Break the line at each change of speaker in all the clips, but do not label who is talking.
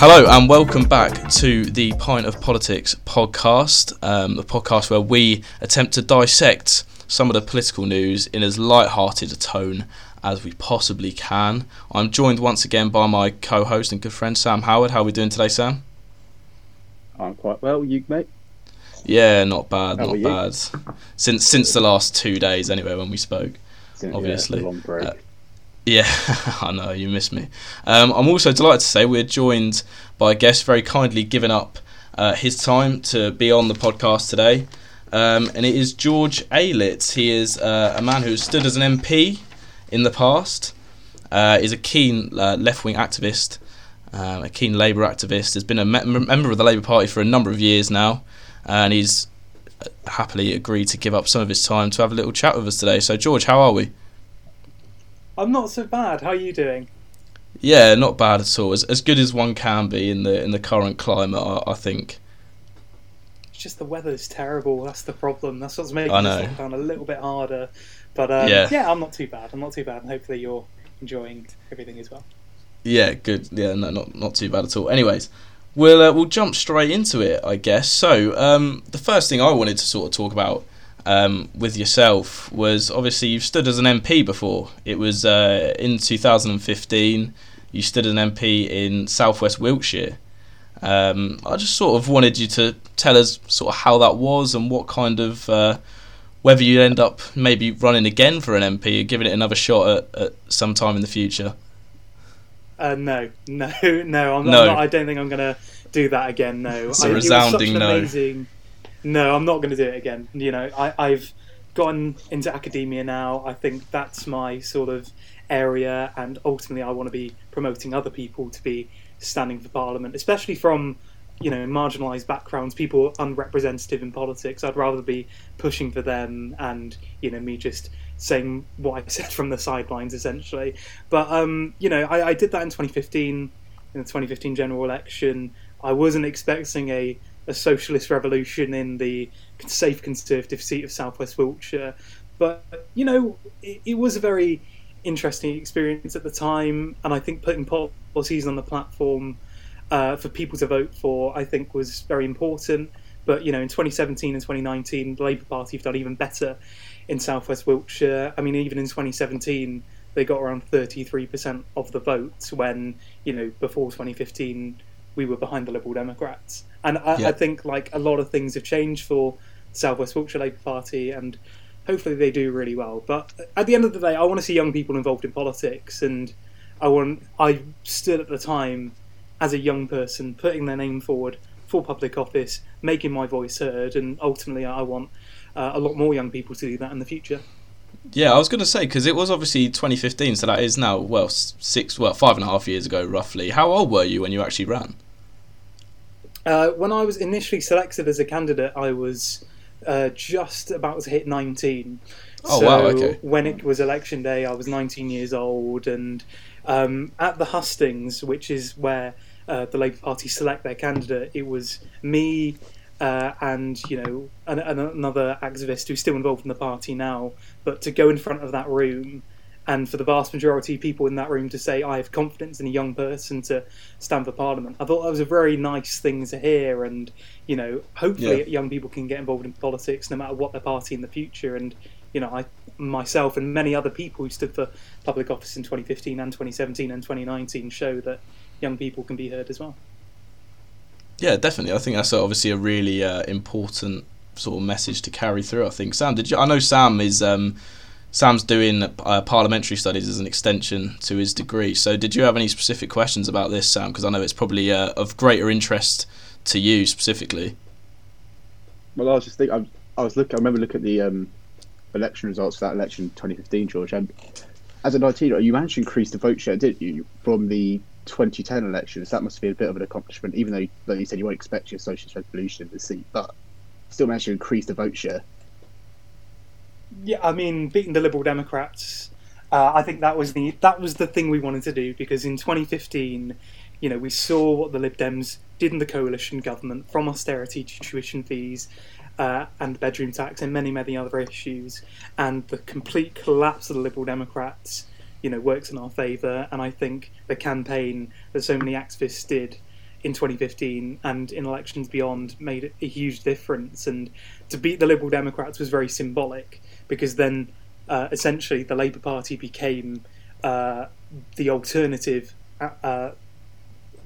Hello and welcome back to the Pint of Politics podcast, um, the podcast where we attempt to dissect some of the political news in as light-hearted a tone as we possibly can. I'm joined once again by my co-host and good friend Sam Howard. How are we doing today, Sam?
I'm quite well. You, mate?
Yeah, not bad,
How
not bad. Since since the last two days, anyway, when we spoke.
Since-
Obviously.
Yeah, long break.
Uh, Yeah, I know you miss me. Um, I'm also delighted to say we're joined by a guest very kindly giving up uh, his time to be on the podcast today, um, and it is George Aylett. He is uh, a man who stood as an MP in the past. Uh, is a keen uh, left-wing activist, um, a keen Labour activist. Has been a me- member of the Labour Party for a number of years now, and he's uh, happily agreed to give up some of his time to have a little chat with us today. So, George, how are we?
I'm not so bad. How are you doing?
Yeah, not bad at all. As, as good as one can be in the in the current climate, I, I think.
It's just the weather's terrible. That's the problem. That's what's making this lockdown a little bit harder. But um,
Yeah.
yeah. I'm not too bad. I'm not too bad, and hopefully you're enjoying everything as well.
Yeah, good. Yeah, no, not not too bad at all. Anyways, we'll uh, we'll jump straight into it, I guess. So, um, the first thing I wanted to sort of talk about um, with yourself was obviously you've stood as an MP before. It was uh, in 2015. You stood as an MP in Southwest Wiltshire. Um, I just sort of wanted you to tell us sort of how that was and what kind of uh, whether you end up maybe running again for an MP or giving it another shot at, at some time in the future.
Uh, no, no, no. I'm
No.
not, I don't think I'm going to do that again. No.
It's a
I, it was
resounding no.
Amazing. No, I'm not going to do it again. You know, I, I've gotten into academia now. I think that's my sort of area, and ultimately, I want to be promoting other people to be standing for parliament, especially from you know marginalised backgrounds, people unrepresentative in politics. I'd rather be pushing for them, and you know me just saying what I said from the sidelines, essentially. But um, you know, I, I did that in 2015 in the 2015 general election. I wasn't expecting a a socialist revolution in the safe conservative seat of Southwest Wiltshire. But you know, it, it was a very interesting experience at the time, and I think putting policies on the platform uh, for people to vote for, I think, was very important. But you know, in 2017 and 2019, the Labour Party have done even better in Southwest Wiltshire. I mean, even in 2017, they got around 33% of the vote when you know before 2015 we were behind the Liberal Democrats. And I,
Yeah.
I think like a lot of things have changed for Southwest Wiltshire Labour Party, and hopefully they do really well. But at the end of the day, I want to see young people involved in politics, and I want. I stood at the time as a young person, putting their name forward for public office, making my voice heard, and ultimately, I want uh, a lot more young people to do that in the future.
Yeah, I was going to say because it was obviously 2015, so that is now well six, well five and a half years ago roughly. How old were you when you actually ran?
Uh, when I was initially selected as a candidate, I was uh, just about to hit 19.
Oh,
so
wow, okay.
When it was election day, I was 19 years old, and um, at the hustings, which is where uh, the Labour Party select their candidate, it was me uh, and you know an, an, another activist who's still involved in the party now. But to go in front of that room. And for the vast majority of people in that room to say, I have confidence in a young person to stand for Parliament, I thought that was a very nice thing to hear. And, you know, hopefully
Yeah.
young people can get involved in politics no matter what their party in the future. And, you know, I myself and many other people who stood for public office in 2015 and 2017 and 2019 show that young people can be heard as well.
Yeah, definitely. I think that's obviously a really uh, important sort of message to carry through. I think Sam, did you? I know Sam is um, Sam's doing uh, parliamentary studies as an extension to his degree. So, did you have any specific questions about this, Sam? Because I know it's probably uh, of greater interest to you specifically.
well, I was just thinking. I, was looking. I remember looking at the um, election results for that election, 2015, George. And as a 19, you managed to increase the vote share, didn't you, from the 2010 elections? That must be a bit of an accomplishment, even though, like you said, you won't expect your socialist revolution in the seat, but still managed to increase the vote share.
Yeah, I mean, beating the Liberal Democrats, uh, I think that was the that was the thing we wanted to do because in 2015, you know, we saw what the Lib Dems did in the coalition government, from austerity to tuition fees uh, and the bedroom tax and many many other issues, and the complete collapse of the Liberal Democrats, you know, works in our favour. And I think the campaign that so many activists did in 2015 and in elections beyond made a huge difference. And to beat the Liberal Democrats was very symbolic because then uh, essentially the Labour Party became uh, the alternative. Uh, uh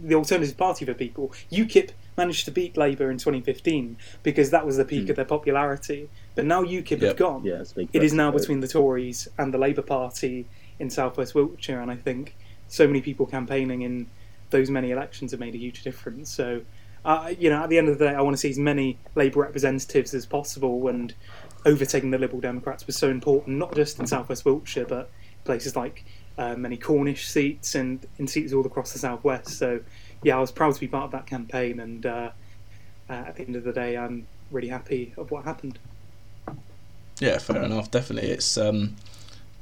the alternative party for people. UKIP managed to beat Labour in 2015 because that was the peak mm. of their popularity. But now UKIP yep. have gone.
Yeah,
it is now between the Tories and the Labour Party in Southwest Wiltshire, and I think so many people campaigning in those many elections have made a huge difference. So, uh, you know, at the end of the day, I want to see as many Labour representatives as possible, and overtaking the Liberal Democrats was so important, not just in Southwest Wiltshire, but places like uh, many Cornish seats and in seats all across the southwest. So, yeah, I was proud to be part of that campaign, and uh, uh at the end of the day, I'm really happy of what happened.
Yeah, fair enough. Definitely, it's um,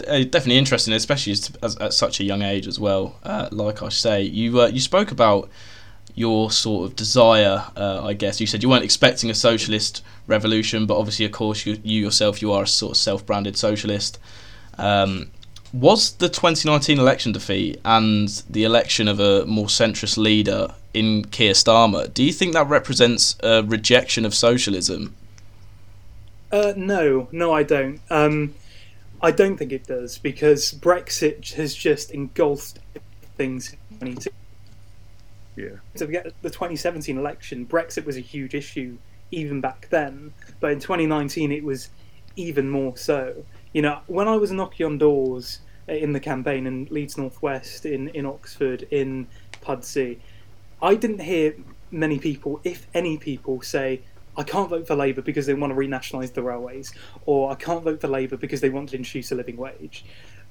uh, definitely interesting, especially at such a young age as well. Uh, like I say, you you spoke about your sort of desire. Uh, I guess you said you weren't expecting a socialist revolution, but obviously, of course, you, you yourself you are a sort of self-branded socialist. Um, was the 2019 election defeat and the election of a more centrist leader in Keir Starmer, do you think that represents a rejection of socialism?
Uh, no, no, I don't. Um, I don't think it does because Brexit has just engulfed things.
Yeah.
So we get the 2017 election. Brexit was a huge issue even back then, but in 2019 it was even more so. You know, when I was knocking on doors uh, in the campaign in Leeds Northwest, in in Oxford, in Pudsey, I didn't hear many people, if any people, say I can't vote for Labour because they want to renationalise the railways, or I can't vote for Labour because they want to introduce a living wage,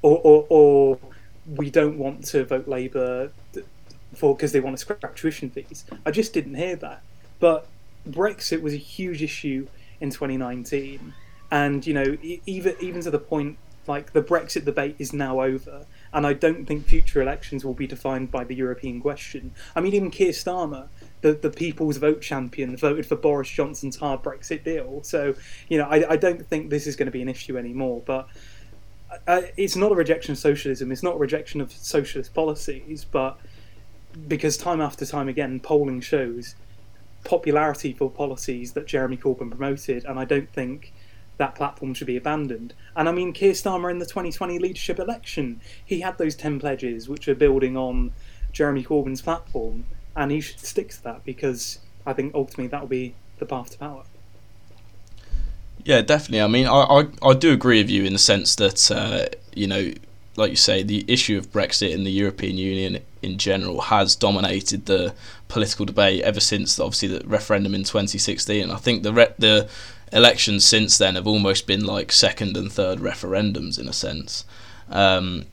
or, or, or we don't want to vote Labour for because they want to scrap tuition fees. I just didn't hear that. But Brexit was a huge issue in 2019, and you know even even to the point like the Brexit debate is now over, and I don't think future elections will be defined by the European question. I mean, even Keir Starmer the, the people's vote champion voted for Boris Johnson's hard Brexit deal. So, you know, I, I don't think this is going to be an issue anymore. But uh, it's not a rejection of socialism, it's not a rejection of socialist policies, but because time after time again, polling shows popularity for policies that Jeremy Corbyn promoted, and I don't think that platform should be abandoned. And I mean, Keir Starmer in the 2020 leadership election, he had those 10 pledges which are building on Jeremy Corbyn's platform and he should stick to that because I think ultimately that will be the path to power.
Yeah, definitely. I mean, I, I, I do agree with you in the sense that, uh, you know, like you say, the issue of Brexit in the European Union in general has dominated the political debate ever since, obviously, the referendum in 2016. I think the re- the elections since then have almost been like second and third referendums in a sense. Um,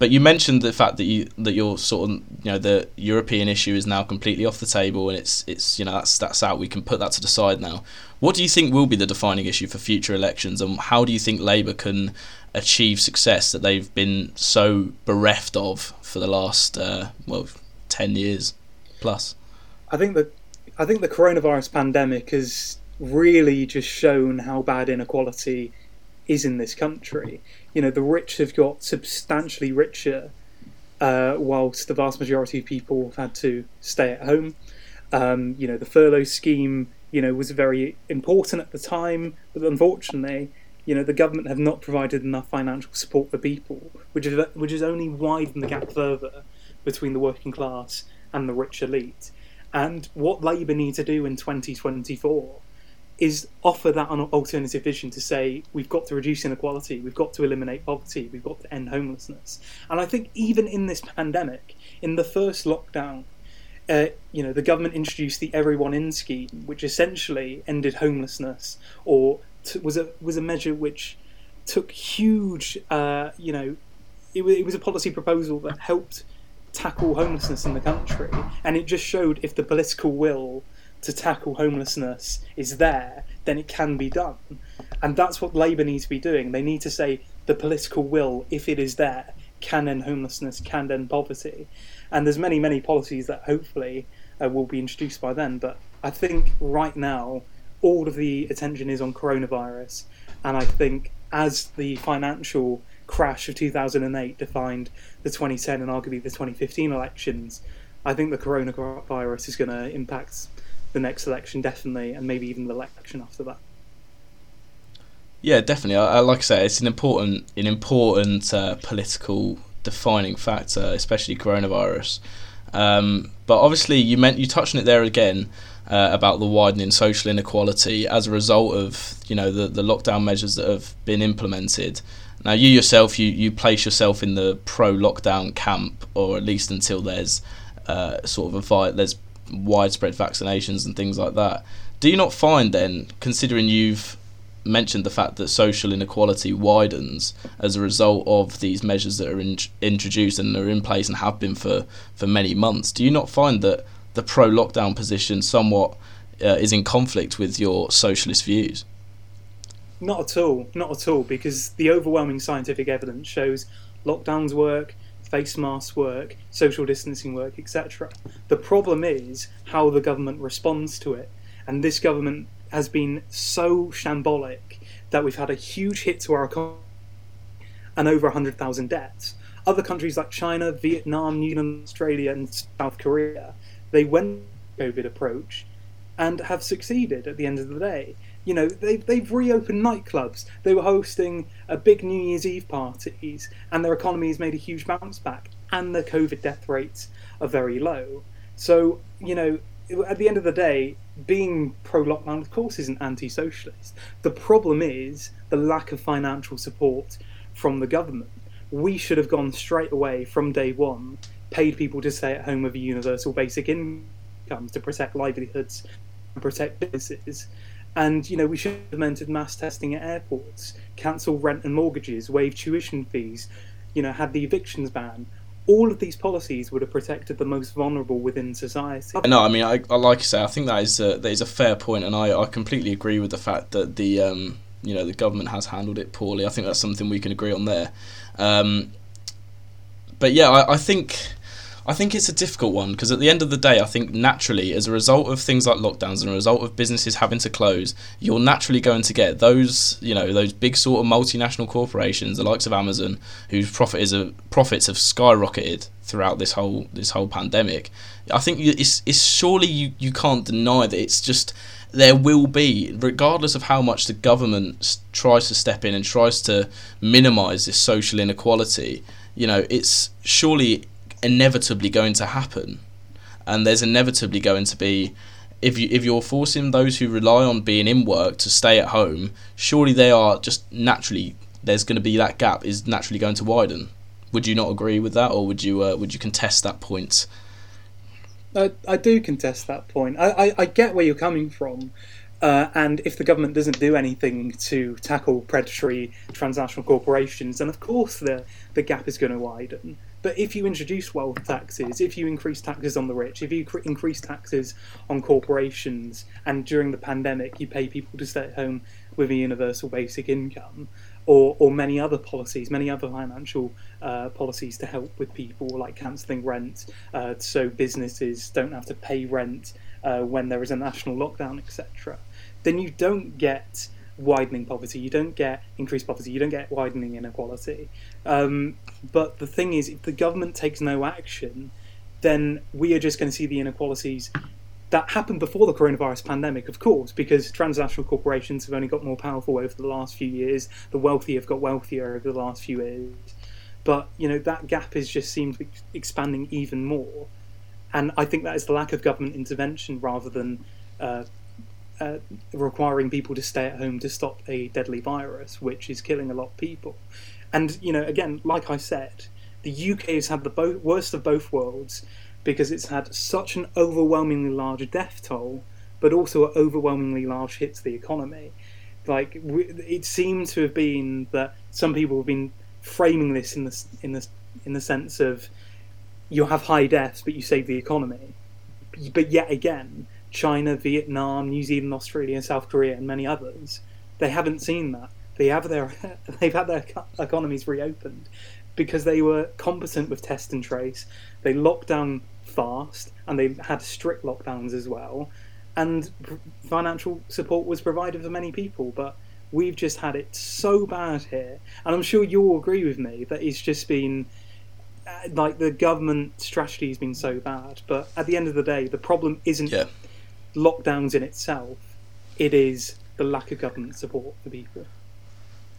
but you mentioned the fact that you that you're sort of you know the European issue is now completely off the table and it's it's you know that's that's out. We can put that to the side now. What do you think will be the defining issue for future elections, and how do you think Labour can achieve success that they've been so bereft of for the last uh, well ten years plus?
I think that I think the coronavirus pandemic has really just shown how bad inequality is in this country you know the rich have got substantially richer, uh, whilst the vast majority of people have had to stay at home. Um, you know the furlough scheme, you know, was very important at the time, but unfortunately, you know, the government have not provided enough financial support for people, which is which has only widened the gap further between the working class and the rich elite. And what Labour need to do in 2024 is offer that an alternative vision to say we've got to reduce inequality, we've got to eliminate poverty, we've got to end homelessness. And I think even in this pandemic, in the first lockdown, uh, you know, the government introduced the Everyone In scheme, which essentially ended homelessness, or t- was a was a measure which took huge, uh, you know, it, w- it was a policy proposal that helped tackle homelessness in the country, and it just showed if the political will to tackle homelessness is there, then it can be done. And that's what Labour needs to be doing. They need to say the political will, if it is there, can end homelessness, can end poverty. And there's many, many policies that hopefully uh, will be introduced by then. But I think right now, all of the attention is on coronavirus. And I think as the financial crash of 2008 defined the 2010 and arguably the 2015 elections, I think the coronavirus is going to impact the next election definitely, and maybe even the election after that.
Yeah, definitely. I, I like I say, it's an important, an important uh, political defining factor, especially coronavirus. Um, but obviously, you meant you touched on it there again uh, about the widening social inequality as a result of you know the the lockdown measures that have been implemented. Now, you yourself, you, you place yourself in the pro lockdown camp, or at least until there's uh, sort of a there's widespread vaccinations and things like that. Do you not find then, considering you've mentioned the fact that social inequality widens as a result of these measures that are in, introduced and are in place and have been for, for many months, do you not find that the pro lockdown position somewhat uh, is in conflict with your socialist views?
Not at all, not at all, because the overwhelming scientific evidence shows lockdowns work, face masks work, social distancing work, etc. The problem is how the government responds to it. And this government has been so shambolic that we've had a huge hit to our economy and over 100,000 deaths. Other countries like China, Vietnam, New Zealand, Australia, and South Korea, they went COVID approach and have succeeded at the end of the day. You know, they've, they've reopened nightclubs. They were hosting a big New Year's Eve parties, and their economy has made a huge bounce back, and the COVID death rates are very low. So, you know, at the end of the day, being pro lockdown, of course, isn't anti socialist. The problem is the lack of financial support from the government. We should have gone straight away from day one, paid people to stay at home with a universal basic income to protect livelihoods and protect businesses. And you know, we should have implemented mass testing at airports, cancel rent and mortgages, waive tuition fees, you know, had the evictions ban all of these policies would have protected the most vulnerable within society.
No, I mean, I, I like you say, I think that is a, that is a fair point, and I, I completely agree with the fact that the um, you know the government has handled it poorly. I think that's something we can agree on there. Um, but yeah, I, I think I think it's a difficult one because at the end of the day, I think naturally, as a result of things like lockdowns and a result of businesses having to close, you're naturally going to get those, you know, those big sort of multinational corporations, the likes of Amazon, whose profit is a, profits have skyrocketed throughout this whole this whole pandemic. I think it's it's surely you you can't deny that it's just there will be, regardless of how much the government tries to step in and tries to minimise this social inequality. You know, it's surely inevitably going to happen, and there's inevitably going to be if you if you're forcing those who rely on being in work to stay at home, surely they are just naturally there's going to be that gap is naturally going to widen. Would you not agree with that, or would you uh, would you contest that point?
I, I do contest that point. I, I, I get where you're coming from. Uh, and if the government doesn't do anything to tackle predatory transnational corporations, then of course the, the gap is going to widen. But if you introduce wealth taxes, if you increase taxes on the rich, if you cr- increase taxes on corporations, and during the pandemic you pay people to stay at home with a universal basic income, or, or many other policies, many other financial uh, policies to help with people, like cancelling rent, uh, so businesses don't have to pay rent uh, when there is a national lockdown, etc., then you don't get widening poverty, you don't get increased poverty, you don't get widening inequality. Um, but the thing is, if the government takes no action, then we are just going to see the inequalities that happened before the coronavirus pandemic, of course, because transnational corporations have only got more powerful over the last few years. The wealthy have got wealthier over the last few years. But, you know, that gap is just seems expanding even more. And I think that is the lack of government intervention rather than uh, uh, requiring people to stay at home to stop a deadly virus, which is killing a lot of people. And you know, again, like I said, the UK has had the bo- worst of both worlds because it's had such an overwhelmingly large death toll, but also an overwhelmingly large hit to the economy. Like it seems to have been that some people have been framing this in the in the in the sense of you have high deaths, but you save the economy. But yet again, China, Vietnam, New Zealand, Australia, South Korea, and many others, they haven't seen that. They have their they've had their economies reopened because they were competent with test and trace. They locked down fast and they had strict lockdowns as well. And financial support was provided for many people, but we've just had it so bad here. And I'm sure you'll agree with me that it's just been uh, like the government strategy has been so bad. But at the end of the day, the problem isn't
Yeah.
lockdowns in itself; it is the lack of government support for people.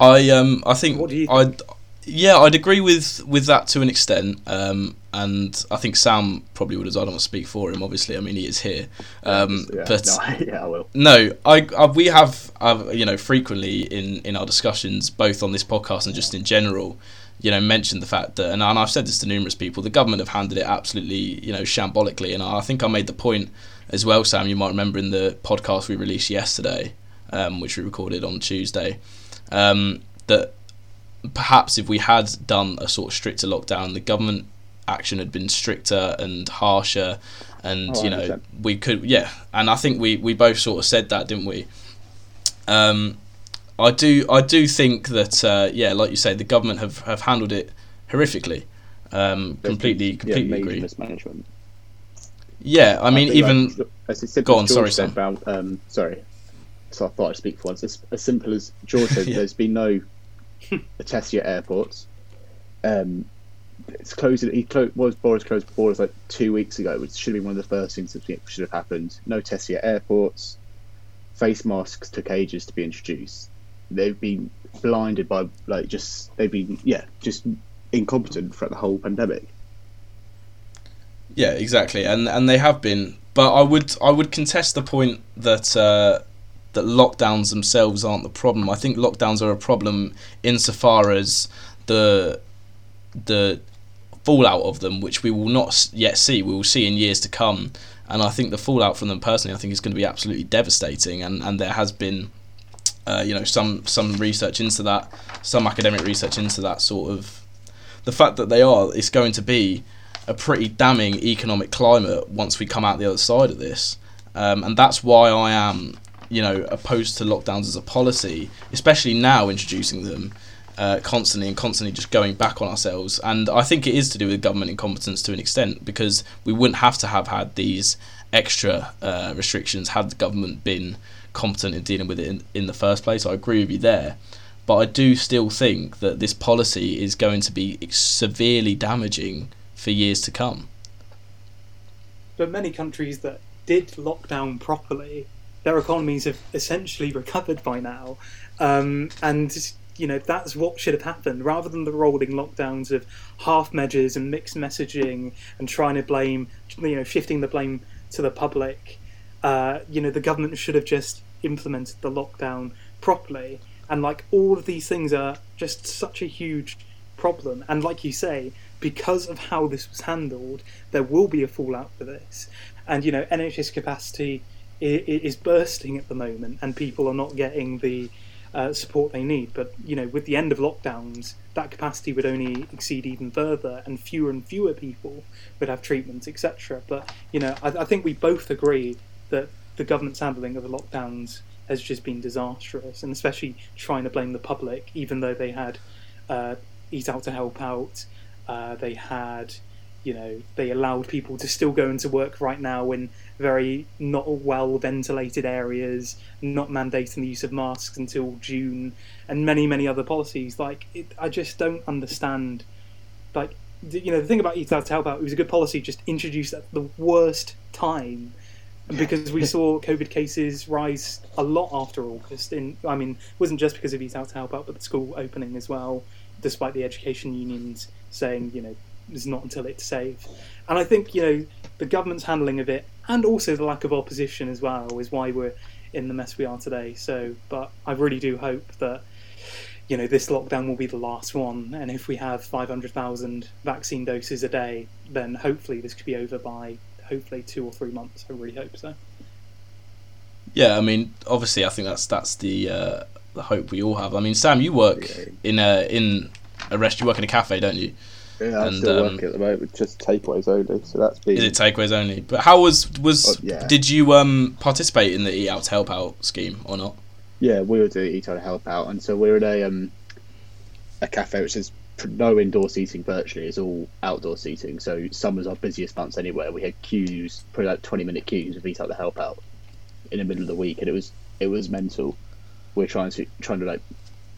I um I think
What do you
I'd yeah I'd agree with with that to an extent. Um, and I think Sam probably would as well. I don't want to speak for him. Obviously, I mean he is here. Um,
yeah,
but
no, yeah, I will.
No, I, I we have uh, you know frequently in in our discussions, both on this podcast and just in general, you know, mentioned the fact that, and, and I've said this to numerous people, the government have handled it absolutely you know shambolically, and I think I made the point as well, Sam. You might remember in the podcast we released yesterday, um, which we recorded on Tuesday, um, that perhaps if we had done a sort of stricter lockdown, the government action had been stricter and harsher, and
Oh,
you know we could yeah, and I think we we both sort of said that, didn't we? Um, I do I do think that uh, yeah, like you say, the government have, have handled it horrifically. Um, completely completely
major
agree.
mismanagement.
Yeah, I mean
think,
even
like, as simple
Go on,
George
sorry,
said about um, sorry, so I thought I'd speak for once. As, as simple as George said,
Yeah.
there's been no tests at airports. Um, it's closed. He clo- was Boris closed borders like two weeks ago, which should have been one of the first things that should have happened. No tests at airports. Face masks took ages to be introduced. They've been blinded by like just they've been yeah just incompetent throughout the whole pandemic.
Yeah, exactly, and and they have been, but I would I would contest the point that uh, that lockdowns themselves aren't the problem. I think lockdowns are a problem insofar as the the fallout of them, which we will not yet see. We will see in years to come, and I think the fallout from them personally, I think is going to be absolutely devastating. And and there has been, uh, you know, some some research into that, some academic research into that sort of the fact that they are. It's going to be a pretty damning economic climate once we come out the other side of this, um, and that's why I am, you know, opposed to lockdowns as a policy, especially now introducing them uh, constantly and constantly just going back on ourselves. And I think it is to do with government incompetence to an extent because we wouldn't have to have had these extra uh, restrictions had the government been competent in dealing with it in, in the first place. I agree with you there. But I do still think that this policy is going to be severely damaging for years to come.
But many countries that did lock down properly, their economies have essentially recovered by now, um, and you know that's what should have happened rather than the rolling lockdowns of half measures and mixed messaging and trying to blame, you know, shifting the blame to the public. Uh, you know, the government should have just implemented the lockdown properly, and like all of these things are just such a huge problem. And like you say, because of how this was handled, there will be a fallout for this. And you know, NHS capacity is bursting at the moment, and people are not getting the uh, support they need. But you know, with the end of lockdowns, that capacity would only exceed even further, and fewer and fewer people would have treatments, etc. But you know, I, I think we both agree that the government's handling of the lockdowns has just been disastrous, and especially trying to blame the public, even though they had uh, Eat Out to Help Out, uh, they had, you know, they allowed people to still go into work right now in very not well ventilated areas, not mandating the use of masks until June, and many many other policies. Like, it, I just don't understand. Like, you know, the thing about Eat Out to Help Out, it was a good policy just introduced at the worst time. Because we saw COVID cases rise a lot after August. In, I mean, it wasn't just because of Eat Out to Help Out, but the school opening as well. Despite the education unions saying, you know, it's not until it's safe. And I think, you know, the government's handling of it and also the lack of opposition as well is why we're in the mess we are today. So, but I really do hope that, you know, this lockdown will be the last one. And if we have 500,000 vaccine doses a day, then hopefully this could be over by hopefully two or three months. I really hope so.
Yeah, I mean, obviously, I think that's that's the uh, the hope we all have. I mean, Sam, you work
Yeah.
in a in a rest. You work in a cafe, don't you?
Yeah, I'm
And,
still
um,
working at the moment, just takeaways only. So that's been
Is it takeaways only? But how was was
Oh, yeah.
did you um participate in the Eat Out to Help Out scheme or not?
Yeah, we were doing Eat Out to Help Out, and so we're in a um a cafe which is no indoor seating virtually. It's all outdoor seating. So summer's our busiest months anywhere. We had queues, probably like twenty minute queues of out other help out in the middle of the week, and it was it was mental. We're trying to trying to like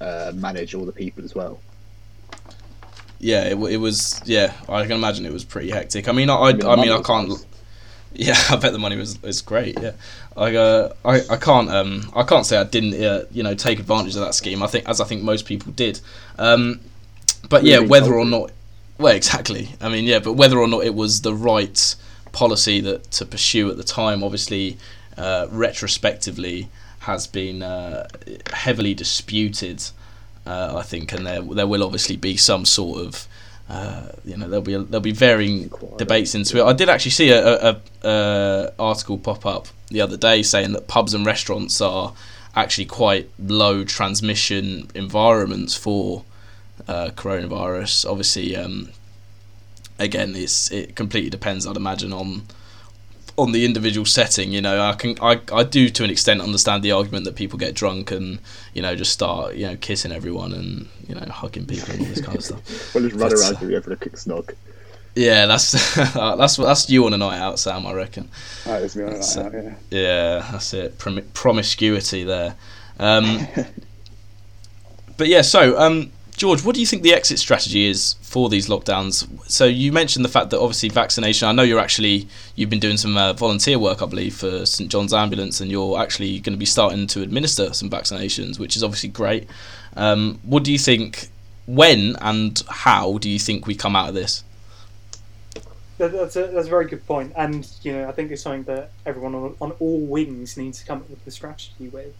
uh, manage all the people as well.
Yeah, it, it was. Yeah, I can imagine it was pretty hectic. I mean, I, I, I mean, I can't. Yeah, I bet the money was was great. Yeah, I uh, I I can't um I can't say I didn't uh, you know take advantage of that scheme. I think as I think most people did. Um, but yeah, whether or not, well, exactly. I mean, yeah, but whether or not it was the right policy that to pursue at the time, obviously, uh, retrospectively, has been uh, heavily disputed. Uh, I think, and there there will obviously be some sort of uh, you know there'll be a, there'll be varying debates into it. I did actually see a, a, a, article pop up the other day saying that pubs and restaurants are actually quite low transmission environments for uh, coronavirus. Obviously, um, again, it's it completely depends. I'd imagine on on the individual setting, you know, I can I, I do to an extent understand the argument that people get drunk and you know just start you know kissing everyone and you know hugging people and all this kind of stuff.
well, just run but, around doing everyone a kick snog.
Yeah, that's that's that's you on a night out, Sam. I reckon.
That is me on a night out. Yeah.
Yeah, that's it. Prom- promiscuity there. Um, but yeah, so um, George, what do you think the exit strategy is for these lockdowns? So you mentioned the fact that obviously vaccination. I know you're actually you've been doing some uh, volunteer work, I believe, for St John's Ambulance, and you're actually going to be starting to administer some vaccinations, which is obviously great. Um, what do you think? When and how do you think we come out of this?
That's a, that's a very good point, and you know I think it's something that everyone on, on all wings needs to come up with the strategy with.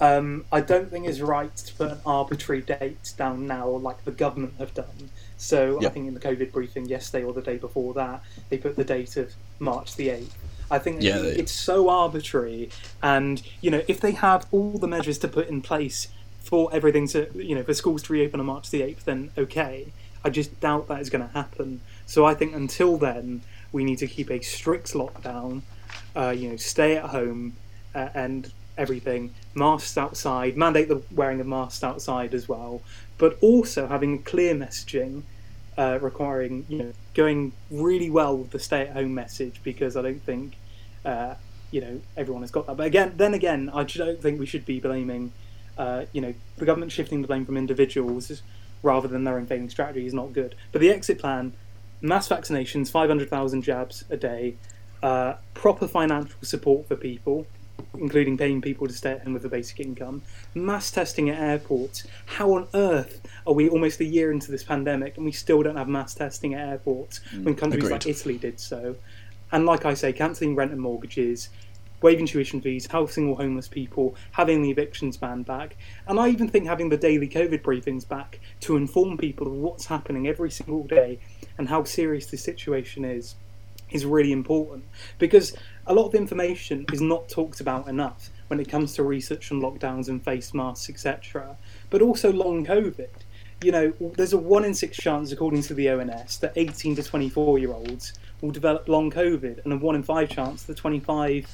Um, I don't think it's right to put an arbitrary date down now, like the government have done. So yep. I think in the COVID briefing yesterday or the day before that, they put the date of March the eighth. I think yeah, they... it's so arbitrary, and you know if they have all the measures to put in place for everything to you know for schools to reopen on March the eighth, then okay. I just doubt that is going to happen. So I think until then, we need to keep a strict lockdown. Uh, you know, stay at home uh, and everything, masks outside, mandate the wearing of masks outside as well, but also having clear messaging uh, requiring, you know, going really well with the stay-at-home message because I don't think, uh, you know, everyone has got that. But again, then again, I don't think we should be blaming, uh, you know, the government shifting the blame from individuals rather than their own failing strategy is not good. But the exit plan, mass vaccinations, 500,000 jabs a day, uh, proper financial support for people, including paying people to stay at home with a basic income, mass testing at airports. How on earth are we almost a year into this pandemic and we still don't have mass testing at airports mm, when countries agreed. like Italy did so? And like I say, cancelling rent and mortgages, waiving tuition fees, housing all homeless people, having the evictions ban back, and I even think having the daily COVID briefings back to inform people of what's happening every single day and how serious the situation is is really important because a lot of information is not talked about enough when it comes to research on lockdowns and face masks, etc. But also long COVID. You know, there's a one in six chance, according to the ONS, that 18 to 24 year olds will develop long COVID, and a one in five chance that 25,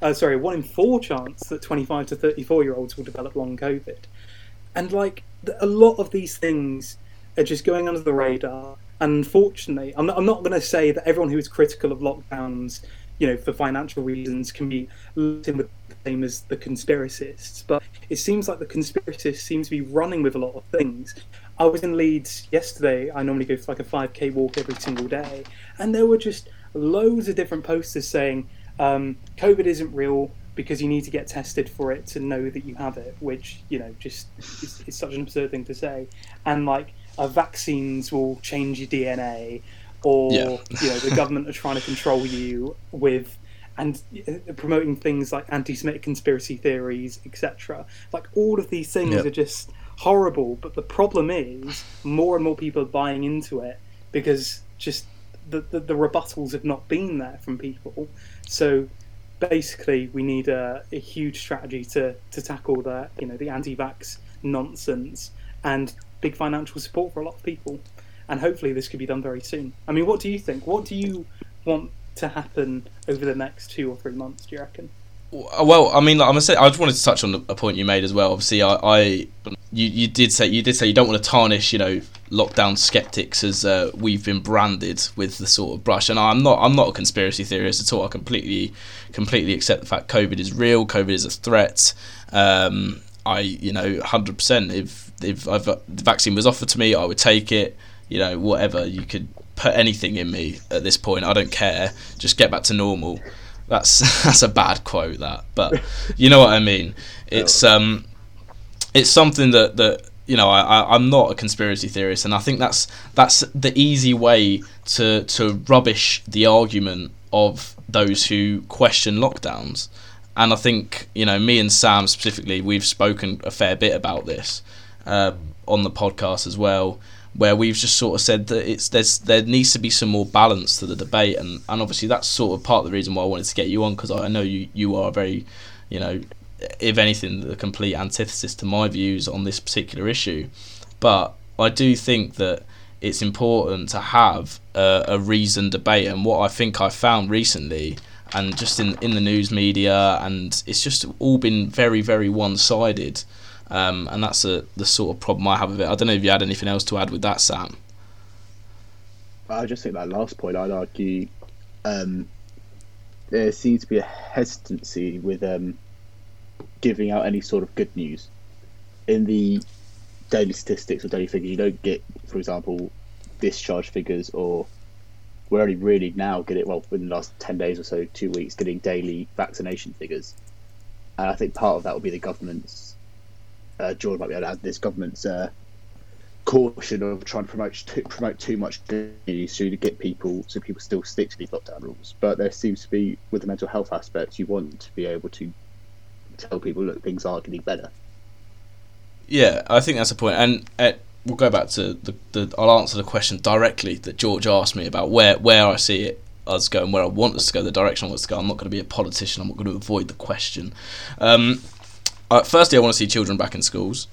uh, sorry, one in four chance that 25 to 34 year olds will develop long COVID. And like a lot of these things are just going under the radar. Unfortunately, I'm not, I'm not going to say that everyone who is critical of lockdowns you know, for financial reasons, can be looked in with the same as the conspiracists. But it seems like the conspiracists seem to be running with a lot of things. I was in Leeds yesterday. I normally go for like a 5k walk every single day, and there were just loads of different posters saying um, COVID isn't real because you need to get tested for it to know that you have it, which you know just is, is such an absurd thing to say. And like uh, vaccines will change your DNA, or yeah. you know the government are trying to control you with and uh, promoting things like anti-Semitic conspiracy theories, etc. Like all of these things yep. are just horrible. But the problem is, more and more people are buying into it because just the, the, the rebuttals have not been there from people. So basically, we need a, a huge strategy to to tackle the you know the anti-vax nonsense and big financial support for a lot of people and hopefully this could be done very soon. I mean, what do you think? What do you want to happen over the next two or three months? Do you reckon?
Well, I mean, like, I'm gonna say, I just wanted to touch on a point you made as well. Obviously, I, I you, you did say you did say you don't want to tarnish, you know, lockdown skeptics as uh, we've been branded with the sort of brush. And I'm not I'm not a conspiracy theorist at all. I completely completely accept the fact COVID is real. COVID is a threat. Um, I you know, hundred percent. If if I've, the vaccine was offered to me, I would take it you know, whatever. You could put anything in me at this point. I don't care. Just get back to normal. That's that's a bad quote that, but you know what I mean. It's um, it's something that that you know I, I I'm not a conspiracy theorist, and I think that's that's the easy way to to rubbish the argument of those who question lockdowns. And I think you know me and Sam specifically, we've spoken a fair bit about this uh, on the podcast as well where we've just sort of said that it's there's there needs to be some more balance to the debate, and, and obviously that's sort of part of the reason why I wanted to get you on because I know you you are very, you know, if anything, the complete antithesis to my views on this particular issue, but I do think that it's important to have a, a reasoned debate, and what I think I found recently. And just in in the news media, and it's just all been very, very one-sided. Um, and that's a, the sort of problem I have with it. I don't know if you had anything else to add with that, Sam.
I just think that last point, I'd argue um, there seems to be a hesitancy with um, giving out any sort of good news. In the daily statistics or daily figures, you don't get, for example, discharge figures, or we're only really now getting, well, in the last 10 days or so, two weeks, getting daily vaccination figures. And I think part of that will be the government's uh, Jordan might be able to add this government's uh, caution of trying to promote too, promote too much news to get people so people still stick to these lockdown rules. But there seems to be with the mental health aspect, you want to be able to tell people, look, things are getting better.
Yeah, I think that's a point, and uh, we'll go back to the, the. I'll answer the question directly that George asked me about where where I see it us going, where I want us to go, the direction I want us to go. I'm not going to be a politician. I'm not going to avoid the question. Um, uh, firstly, I want to see children back in schools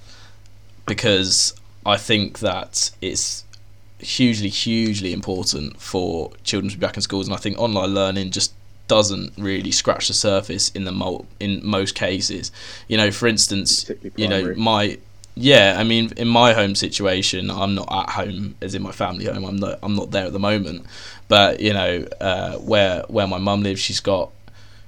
because I think that it's hugely, hugely important for children to be back in schools, and I think online learning just doesn't really scratch the surface in the mo- in most cases. You know, for instance, you know my yeah, I mean, in my home situation, I'm not at home as in my family home. I'm not I'm not there at the moment, but you know, uh, where where my mum lives, she's got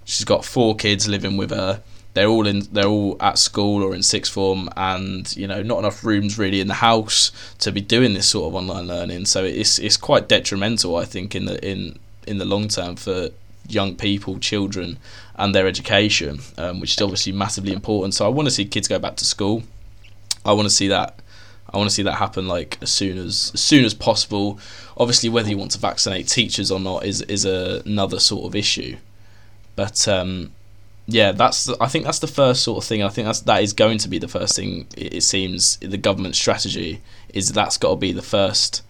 she's got four kids living with her they're all in they're all at school or in sixth form and you know not enough rooms really in the house to be doing this sort of online learning. So it's it's quite detrimental I think in the in in the long term for young people children and their education um, which is obviously massively important. So I want to see kids go back to school. I want to see that I want to see that happen like as soon as as soon as possible. Obviously whether you want to vaccinate teachers or not is is a, another sort of issue. But um, yeah, that's the, I think that's the first sort of thing. I think that's that is going to be the first thing. It, it seems the government strategy is that's got to be the first,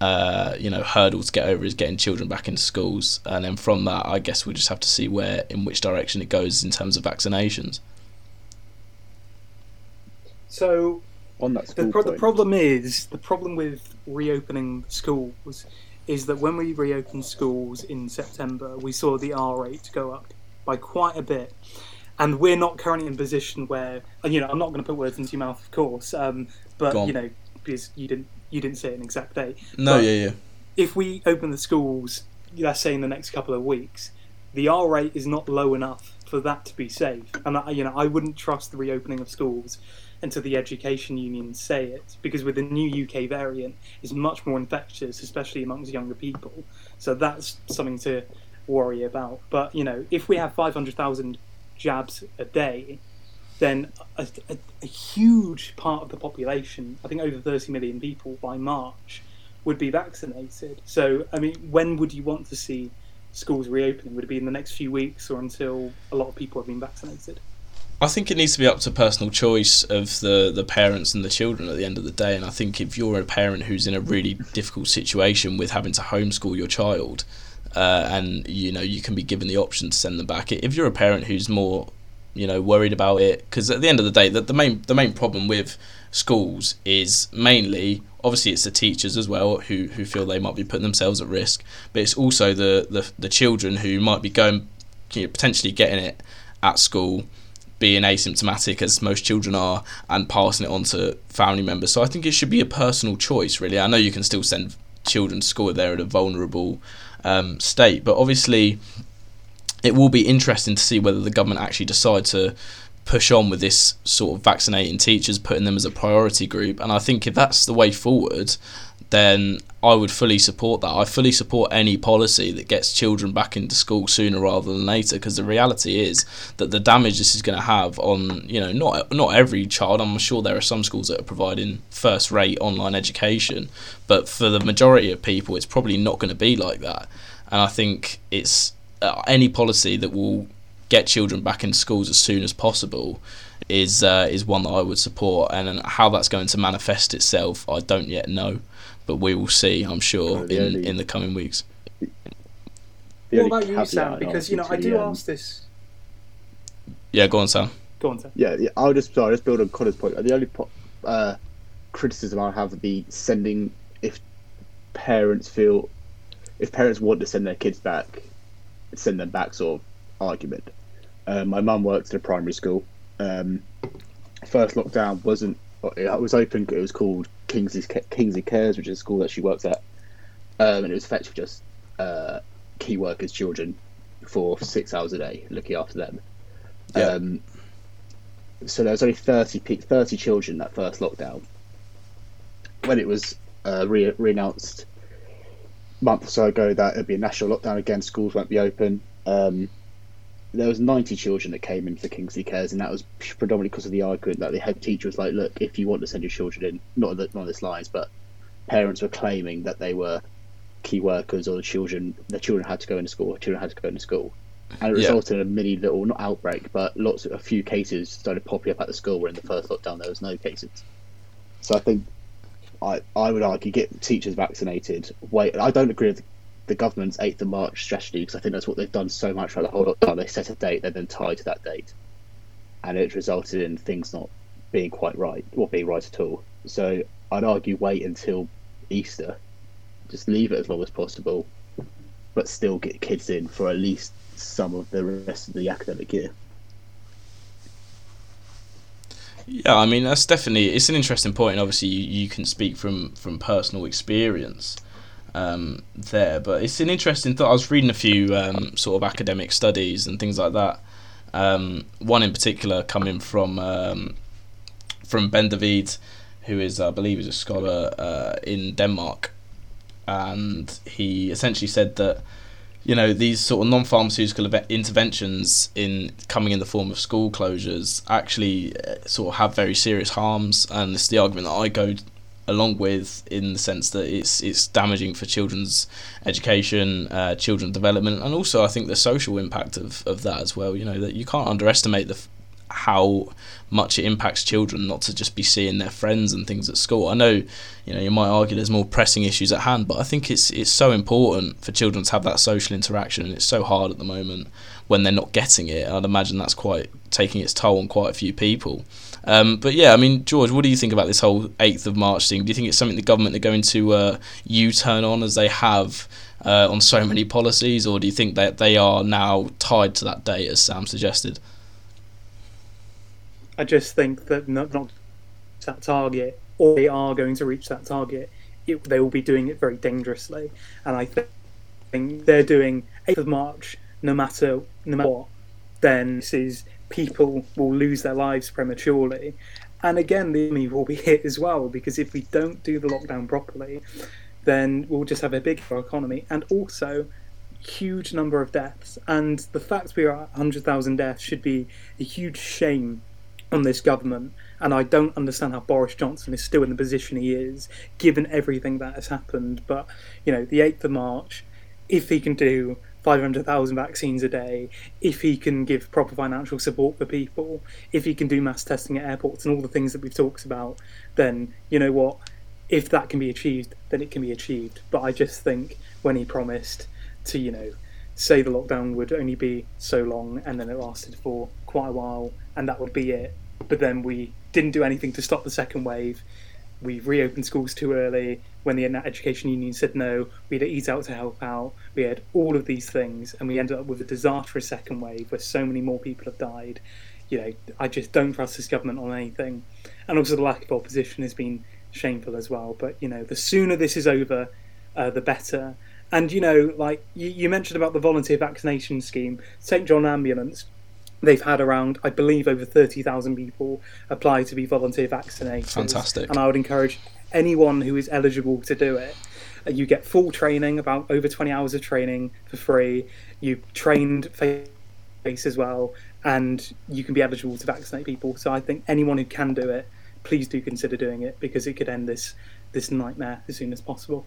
uh, you know, hurdle to get over is getting children back into schools, and then from that, I guess we'll just have to see where in which direction it goes in terms of vaccinations.
So,
on that
the,
pro-
the problem is the problem with reopening schools is that when we reopened schools in September, we saw the R rate go up by quite a bit. And we're not currently in a position where, you know, I'm not going to put words into your mouth, of course, um, but you know, because you didn't you didn't say an exact date.
No,
but
yeah, yeah.
If we open the schools, let's say in the next couple of weeks, the R rate is not low enough for that to be safe. And I, you know, I wouldn't trust the reopening of schools until the education unions say it, because with the new UK variant, it's much more infectious, especially amongst younger people. So that's something to worry about. But you know, if we have 500,000 jabs a day, then a, a, a, huge part of the population, I think over 30 million people by March, would be vaccinated. So, I mean, when would you want to see schools reopening? Would it be in the next few weeks or until a lot of people have been vaccinated?
I think it needs to be up to personal choice of the, the parents and the children at the end of the day. And I think if you're a parent who's in a really difficult situation with having to homeschool your child, uh, and you know you can be given the option to send them back. If you're a parent who's more, you know, worried about it, because at the end of the day, the, the main the main problem with schools is mainly obviously it's the teachers as well who who feel they might be putting themselves at risk, but it's also the the, the children who might be going, you know, potentially getting it at school being asymptomatic as most children are and passing it on to family members. So I think it should be a personal choice really. I know you can still send children to school if they're at a vulnerable um, state. But obviously, it will be interesting to see whether the government actually decide to push on with this sort of vaccinating teachers, putting them as a priority group. And I think if that's the way forward, then I would fully support that. I fully support any policy that gets children back into school sooner rather than later because the reality is that the damage this is going to have on, you know, not not every child. I'm sure there are some schools that are providing first-rate online education, but for the majority of people it's probably not going to be like that. And I think it's uh, any policy that will get children back into schools as soon as possible is uh, is one that I would support, and how that's going to manifest itself, I don't yet know, but we will see. I'm sure
No,
in
only-
in the coming weeks.
The
What about you, Sam? Because you know, I do ask this.
Yeah, go on, Sam.
Go on, Sam.
Yeah, yeah. I'll just sorry, just build on Connor's point. The only po- uh, criticism I have would be sending if parents feel if parents want to send their kids back, send them back sort of argument. Uh, my mum works at a primary school. Um, first lockdown wasn't. It was open. It was called Kingsley Kingsley Cares, which is a school that she works at, um, and it was effectively just uh, key workers' children for six hours a day, looking after them.
Yeah.
Um, so there was only 30, pe- 30 children that first lockdown. When it was uh, re- re-announced a month or so ago that it'd be a national lockdown again, schools won't be open. Um, there was 90 children that came in for Kingsley Cares, and that was predominantly because of the argument that the head teacher was like, "Look, if you want to send your children in, not that not this lines, but parents were claiming that they were key workers or the children, the children had to go into school, children had to go into school." and it
Yeah.
resulted in a mini little not outbreak, but lots of a few cases started popping up at the school. Where in the first lockdown there was no cases. So I think I I would argue get teachers vaccinated. Wait, I don't agree with the government's eighth of March strategy because I think that's what they've done so much throughout the whole lockdown. They set a date, they then tied to that date, and it resulted in things not being quite right or being right at all. So I'd argue wait until Easter, just leave it as long as possible, but still get kids in for at least some of the rest of the academic year.
Yeah, I mean that's definitely it's an interesting point, obviously you, you can speak from from personal experience um, there. But it's an interesting thought. I was reading a few um, sort of academic studies and things like that. Um, one in particular coming from um, from Ben David, who is I believe is a scholar uh, in Denmark, and he essentially said that you know these sort of non-pharmaceutical interventions in coming in the form of school closures actually uh, sort of have very serious harms and it's the argument that I go along with in the sense that it's it's damaging for children's education uh, children's development and also I think the social impact of, of that as well you know that you can't underestimate the how much it impacts children not to just be seeing their friends and things at school. I know, you know, you might argue there's more pressing issues at hand, but I think it's it's so important for children to have that social interaction, and it's so hard at the moment when they're not getting it. I'd imagine that's quite taking its toll on quite a few people. Um, but yeah, I mean, George, what do you think about this whole 8th of March thing? Do you think it's something the government are going to uh, U-turn on as they have uh, on so many policies, or do you think that they are now tied to that date, as Sam suggested?
I just think that not, not that target, or they are going to reach that target, it, they will be doing it very dangerously. And I think they're doing 8th of March, no matter no matter what, then this is people will lose their lives prematurely. And again, the enemy will be hit as well because if we don't do the lockdown properly, then we'll just have a big economy and also huge number of deaths. And the fact we are at 100,000 deaths should be a huge shame on this government. And I don't understand how Boris Johnson is still in the position he is, given everything that has happened. But, you know, the 8th of March, if he can do 500,000 vaccines a day, if he can give proper financial support for people, if he can do mass testing at airports and all the things that we've talked about, then you know what? If that can be achieved, then it can be achieved. But I just think when he promised to, you know, say the lockdown would only be so long and then it lasted for quite a while and that would be it. But then we didn't do anything to stop the second wave. We reopened schools too early when the Education Union said no. We had eat out to help out. We had all of these things, and we ended up with a disastrous second wave where so many more people have died. You know, I just don't trust this government on anything. And also, the lack of opposition has been shameful as well. But, you know, the sooner this is over, uh, the better. And, you know, like you, you mentioned about the volunteer vaccination scheme, St. John Ambulance, they've had around, I believe, over 30,000 people apply to be volunteer vaccinated.
Fantastic.
And I would encourage anyone who is eligible to do it. Uh, You get full training, about over 20 hours of training for free. You trained face as well, and you can be eligible to vaccinate people. So I think anyone who can do it, please do consider doing it because it could end this this nightmare as soon as possible.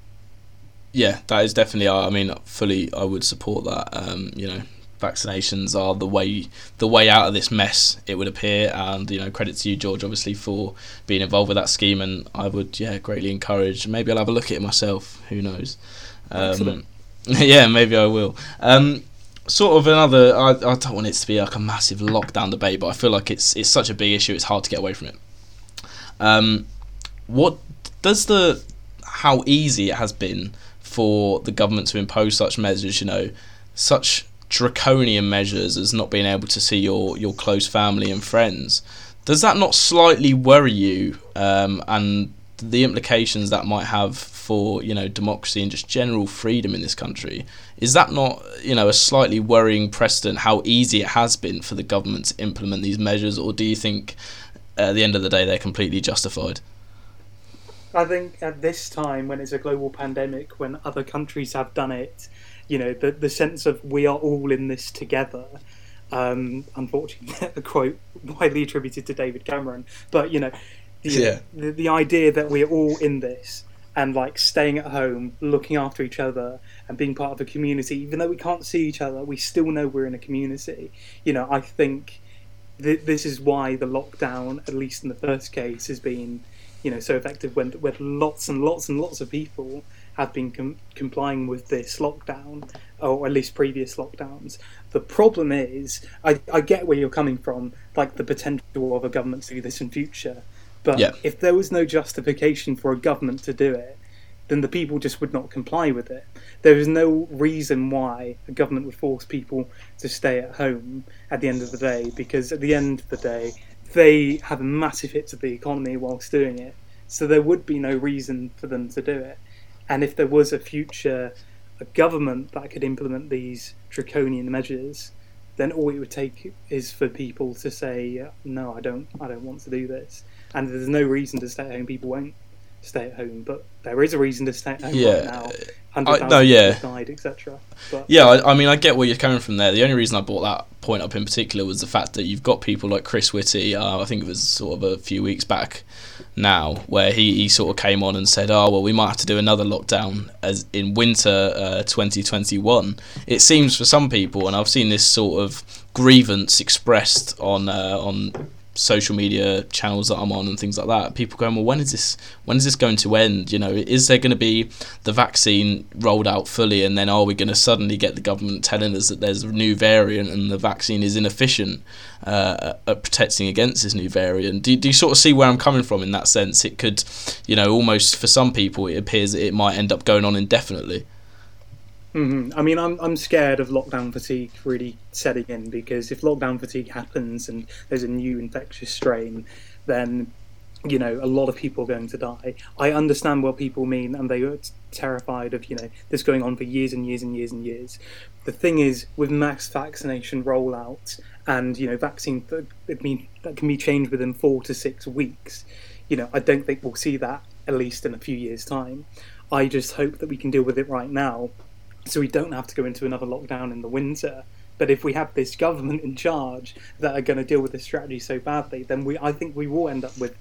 Yeah, that is definitely. I mean, fully, I would support that. Um, you know, vaccinations are the way the way out of this mess. It would appear, and you know, credit to you, George, obviously for being involved with that scheme. And I would, yeah, greatly encourage. Maybe I'll have a look at it myself. Who knows? Um, yeah, maybe I will. Um, sort of another. I, I don't want it to be like a massive lockdown debate, but I feel like it's it's such a big issue. It's hard to get away from it. Um, what does the how easy it has been for the government to impose such measures? You know, such draconian measures as not being able to see your your close family and friends. Does that not slightly worry you? Um, and the implications that might have for you know democracy and just general freedom in this country is that not you know a slightly worrying precedent how easy it has been for the government to implement these measures or do you think at the end of the day they're completely justified
I think at this time, when it's a global pandemic, when other countries have done it, you know, the the sense of we are all in this together. Um, unfortunately, a quote widely attributed to David Cameron, but you know, the,
Yeah.
the the idea that we're all in this and like staying at home, looking after each other, and being part of a community, even though we can't see each other, we still know we're in a community. You know, I think th- this is why the lockdown, at least in the first case, has been you know so effective when when lots and lots and lots of people have been com- complying with this lockdown or at least previous lockdowns the problem is I, I get where you're coming from like the potential of a government to do this in future but
Yeah.
if there was no justification for a government to do it then the people just would not comply with it there is no reason why a government would force people to stay at home at the end of the day because at the end of the day they have a massive hit to the economy whilst doing it. So there would be no reason for them to do it. And if there was a future a government that could implement these draconian measures, then all it would take is for people to say, "No, I don't, I don't want to do this." And there's no reason to stay at home. People won't stay at home, but there is a reason to stay at home
Yeah.
right now.
I- no, yeah.
died, etc.
Yeah, I, I mean, I get where you're coming from there. The only reason I brought that point up in particular was the fact that you've got people like Chris Whitty. Uh, I think it was sort of a few weeks back now, where he, he sort of came on and said, "Oh well, we might have to do another lockdown as in winter uh, 2021." It seems for some people, and I've seen this sort of grievance expressed on uh, on social media channels that I'm on and things like that. People going, well, when is this? When is this going to end? You know, is there going to be the vaccine rolled out fully, and then are we going to suddenly get the government telling us that there's a new variant and the vaccine is inefficient uh, at protecting against this new variant? Do, do you sort of see where I'm coming from in that sense? It could, you know, almost for some people, it appears that it might end up going on indefinitely.
Hmm I mean, I'm I'm scared of lockdown fatigue really setting in because if lockdown fatigue happens and there's a new infectious strain, then you know a lot of people are going to die. I understand what people mean, and they are terrified of you know this going on for years and years and years and years. The thing is, with mass vaccination rollout and you know vaccine mean that can be changed within four to six weeks. You know, I don't think we'll see that at least in a few years' time. I just hope that we can deal with it right now so we don't have to go into another lockdown in the winter. But if we have this government in charge that are going to deal with this strategy so badly, then we I think we will end up with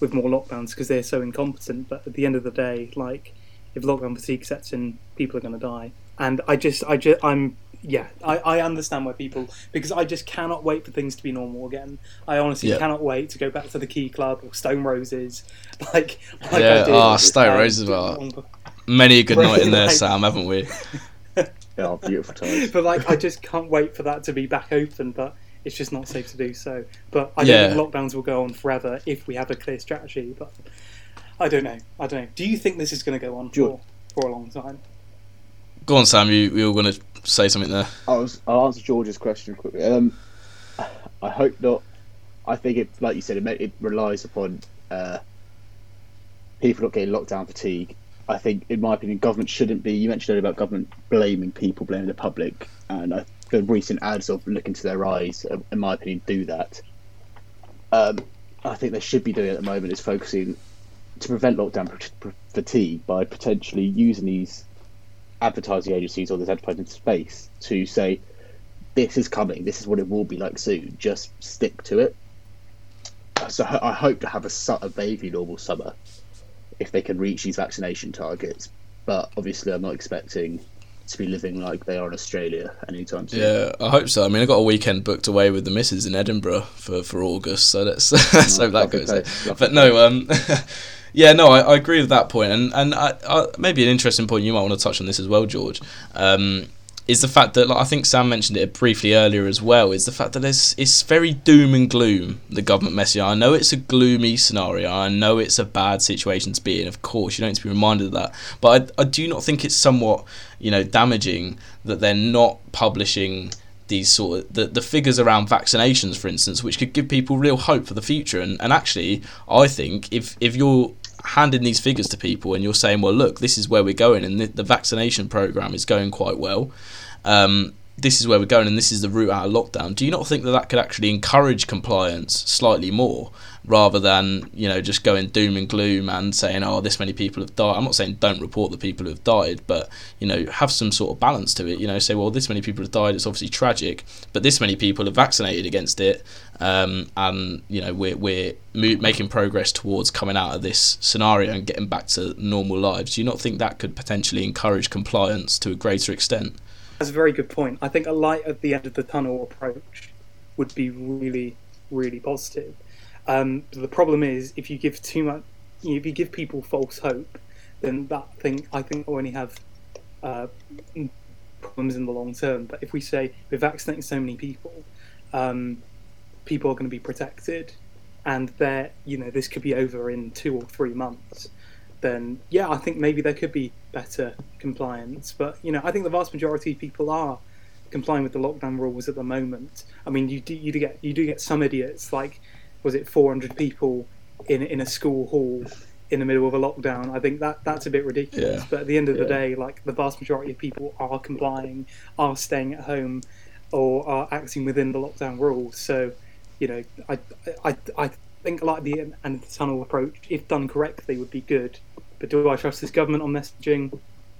with more lockdowns because they're so incompetent. But at the end of the day, like if lockdown fatigue sets in, people are going to die. And I just I just I'm yeah I, I understand why people because I just cannot wait for things to be normal again. I honestly
Yeah.
cannot wait to go back to the Key Club or Stone Roses, like like
Yeah,
I did.
ah, Stone
um,
Roses, well,
long before-
Many a good night in there,
Right.
Sam, haven't we?
Oh, beautiful times.
but like I just can't wait for that to be back open. But it's just not safe to do so. But I
Yeah.
don't think lockdowns will go on forever if we have a clear strategy. But I don't know. I don't know. Do you think this is going to go on for, for a long time?
Go on, Sam. You you were going to say something there.
I was, I'll answer George's question quickly. Um, I hope not. I think it, like you said, it, ma- it relies upon uh, people not getting lockdown fatigue. I think, in my opinion, government shouldn't be. You mentioned earlier about government blaming people, blaming the public, and I, the recent ads of look into their eyes, uh, in my opinion, do that. Um, I think they should be doing at the moment is focusing to prevent lockdown fatigue by potentially using these advertising agencies or this advertising space to say this is coming, this is what it will be like soon. Just stick to it. So I hope to have a, a vaguely normal summer if they can reach these vaccination targets. But obviously, I'm not expecting to be living like they are in Australia anytime soon.
Yeah, I hope so. I mean, I got a weekend booked away with the missus in Edinburgh for, for August, so let's let's
Oh,
hope that goes.
place,
But no, um, yeah, no, I, I agree with that point, and and I, I, maybe an interesting point you might want to touch on this as well, George. Um, is the fact that like, I think Sam mentioned it briefly earlier as well. Is the fact that there's it's very doom and gloom the government message. I know it's a gloomy scenario. I know it's a bad situation to be in. Of course, you don't need to be reminded of that. But I, I do not think it's somewhat you know damaging that they're not publishing these sort of the, the figures around vaccinations, for instance, which could give people real hope for the future. And and actually, I think if if you're handing these figures to people and you're saying, well, look, this is where we're going, and the, the vaccination program is going quite well. Um, this is where we're going, and this is the route out of lockdown. Do you not think that that could actually encourage compliance slightly more, rather than you know just going doom and gloom and saying, oh, this many people have died? I'm not saying don't report the people who have died, but you know have some sort of balance to it. You know, say, well, this many people have died. It's obviously tragic, but this many people have vaccinated against it, um, and you know we're we're mo- making progress towards coming out of this scenario and getting back to normal lives. Do you not think that could potentially encourage compliance to a greater extent?
That's a very good point. I think a light at the end of the tunnel approach would be really, really positive. Um, the problem is if you give too much, if you give people false hope, then that thing I think will only have uh, problems in the long term. But if we say we're vaccinating so many people, um, people are going to be protected, and they're you know this could be over in two or three months, then yeah, I think maybe there could be better compliance. But you know, I think the vast majority of people are complying with the lockdown rules at the moment. I mean, you do you do get you do get some idiots like was it 400 people in in a school hall in the middle of a lockdown. I think that that's a bit ridiculous.
Yeah.
But at the end of the day, like the vast majority of people are complying, are staying at home, or are acting within the lockdown rules. So, you know, I I, I think like the end of the tunnel approach, if done correctly, would be good. But do I trust this government on messaging?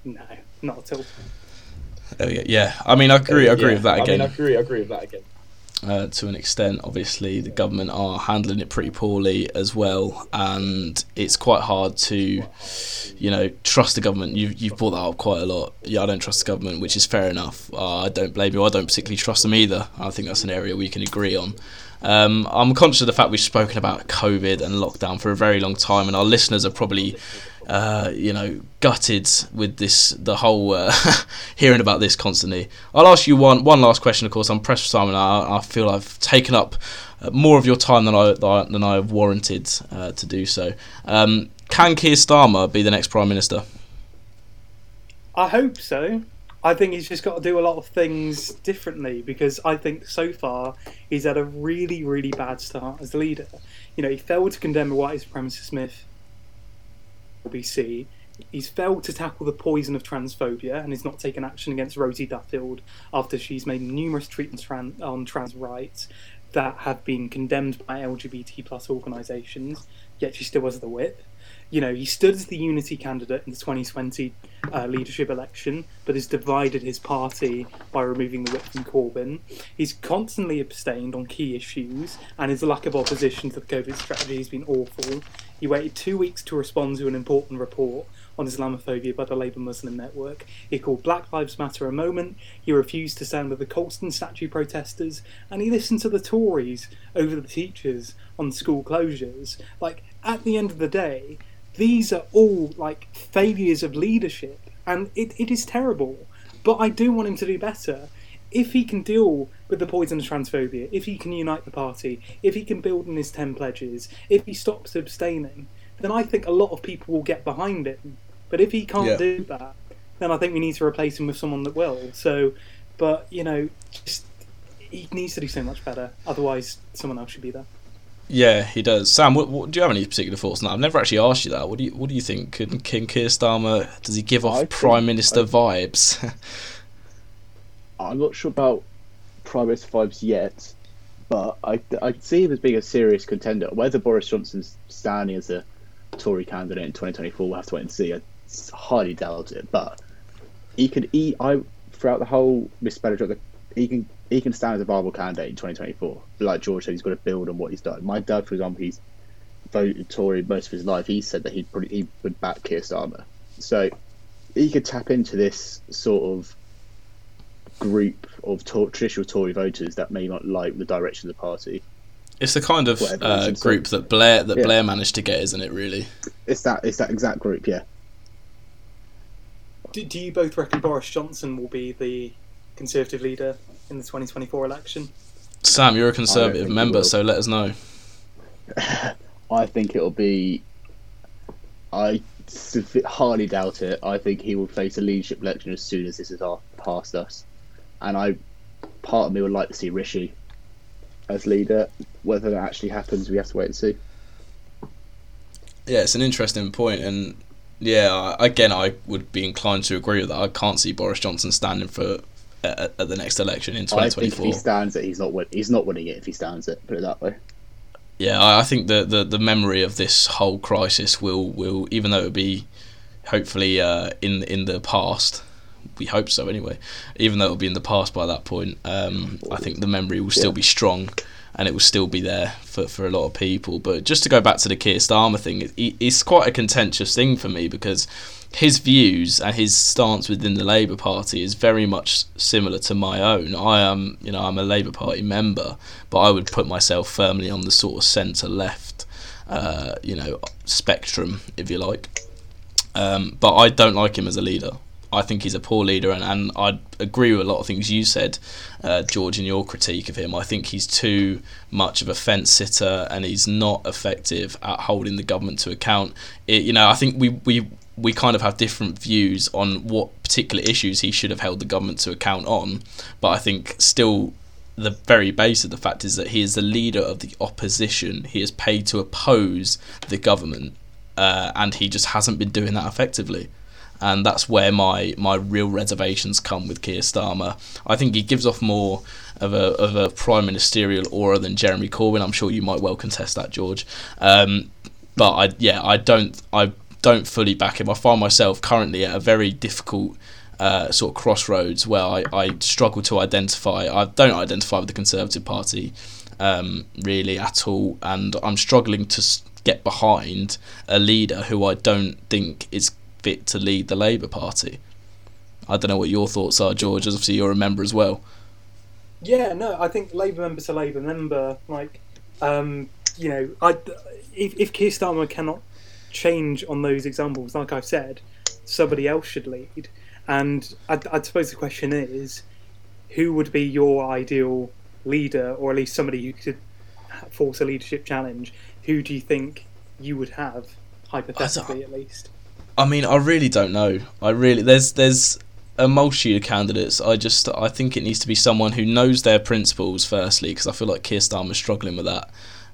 No, not at all.
Oh, yeah, yeah. I mean, I agree. I uh, agree
Yeah,
with that
I
again.
mean, I agree. I agree with that again.
Uh, to an extent. Obviously, the government are handling it pretty poorly as well, and it's quite hard to, you know, trust the government. You've you've brought that up quite a lot. Yeah, I don't trust the government, which is fair enough. Uh, I don't blame you. I don't particularly trust them either. I think that's an area we can agree on. Um, I'm conscious of the fact we've spoken about COVID and lockdown for a very long time, and our listeners are probably, uh, you know, gutted with this, the whole uh, hearing about this constantly. I'll ask you one one last question. Of course, I'm pressed for Simon. I, I feel I've taken up uh, more of your time than I than I have warranted uh, to do so. Um, can Keir Starmer be the next prime minister?
I hope so. I think he's just got to do a lot of things differently because I think so far he's had a really, really bad start as leader. You know, he failed to condemn a white supremacist myth, LBC. He's failed to tackle the poison of transphobia and has not taken action against Rosie Duffield after she's made numerous treatments on trans rights that have been condemned by LGBT plus organisations, yet she still has the whip. You know, he stood as the unity candidate in the 2020 uh, leadership election, but has divided his party by removing the whip from Corbyn. He's constantly abstained on key issues, and his lack of opposition to the COVID strategy has been awful. He waited two weeks to respond to an important report on Islamophobia by the Labour Muslim Network. He called Black Lives Matter a moment. He refused to stand with the Colston statue protesters, and he listened to the Tories over the teachers on school closures. Like, at the end of the day, these are all like failures of leadership, and it, it is terrible. But I do want him to do better. If he can deal with the poison of transphobia, if he can unite the party, if he can build on his 10 pledges, if he stops abstaining, then I think a lot of people will get behind him. But if he can't
Yeah.
do that, then I think we need to replace him with someone that will. So, but, you know, just, he needs to do so much better. Otherwise, someone else should be there.
Yeah, he does. Sam, what, what, do you have any particular thoughts on that? I've never actually asked you that. What do you What do you think? Can King Keir Starmer does he give off
I think-
Prime Minister
I-
vibes?
I'm not sure about Minister vibes yet, but I I see him as being a serious contender. Whether Boris Johnson's standing as a Tory candidate in 2024. We'll have to wait and see. I highly doubt it, but he could. He, I throughout the whole mismanagement, he can he can stand as a viable candidate in 2024. Like George said, he's got to build on what he's done. My dad, for example, he's voted Tory most of his life. He said that he'd probably he would back Keir Starmer. So he could tap into this sort of group of to- traditional Tory voters that may not like the direction of the party.
It's the kind of uh, group that Blair that
Yeah.
Blair managed to get, isn't it? Really.
It's that it's that exact group, yeah.
Do, do you both reckon Boris Johnson will be the Conservative leader in the 2024 election?
Sam, you're a conservative member, so let us know.
I think it'll be. I hardly doubt it. I think he will face a leadership election as soon as this is off, past us, and I, part of me would like to see Rishi as leader. Whether that actually happens, we have to wait and see.
Yeah, it's an interesting point, and yeah, again, I would be inclined to agree with that. I can't see Boris Johnson standing for at, at the next election in
I think if he stands it, he's not win- he's not winning it if he stands it. Put it that way.
Yeah, I, I think the, the the memory of this whole crisis will will even though it'll be hopefully uh, in in the past. We hope so anyway. Even though it'll be in the past by that point, um, I think the memory will still
Yeah.
be strong, and it will still be there for, for a lot of people. But just to go back to the Keir Starmer thing, it, it's quite a contentious thing for me because his views and his stance within the Labour Party is very much similar to my own. I am, you know, I'm a Labour Party member, but I would put myself firmly on the sort of centre left, uh, you know, spectrum, if you like. Um, but I don't like him as a leader. I think he's a poor leader, and, and I agree with a lot of things you said, uh, George, in your critique of him. I think he's too much of a fence sitter, and he's not effective at holding the government to account. It, you know, I think we we we kind of have different views on what particular issues he should have held the government to account on, but I think still the very base of the fact is that he is the leader of the opposition. He is paid to oppose the government, uh, and he just hasn't been doing that effectively. And that's where my, my real reservations come with Keir Starmer. I think he gives off more of a of a prime ministerial aura than Jeremy Corbyn. I'm sure you might well contest that, George. Um, but I yeah I don't I don't fully back him. I find myself currently at a very difficult uh, sort of crossroads where I, I struggle to identify. I don't identify with the Conservative Party um, really at all, and I'm struggling to get behind a leader who I don't think is fit to lead the Labour Party. I don't know what your thoughts are, George. as Obviously, you're a member as well.
Yeah, no, I think Labour member to Labour member, like, um, you know, I, if, if Keir Starmer cannot change on those examples, like I've said, somebody else should lead. And I, I suppose the question is, who would be your ideal leader, or at least somebody who could force a leadership challenge? Who do you think you would have, hypothetically at least?
I mean, I really don't know. I really there's there's a multitude of candidates. I just I think it needs to be someone who knows their principles firstly, because I feel like Keir Starmer's struggling with that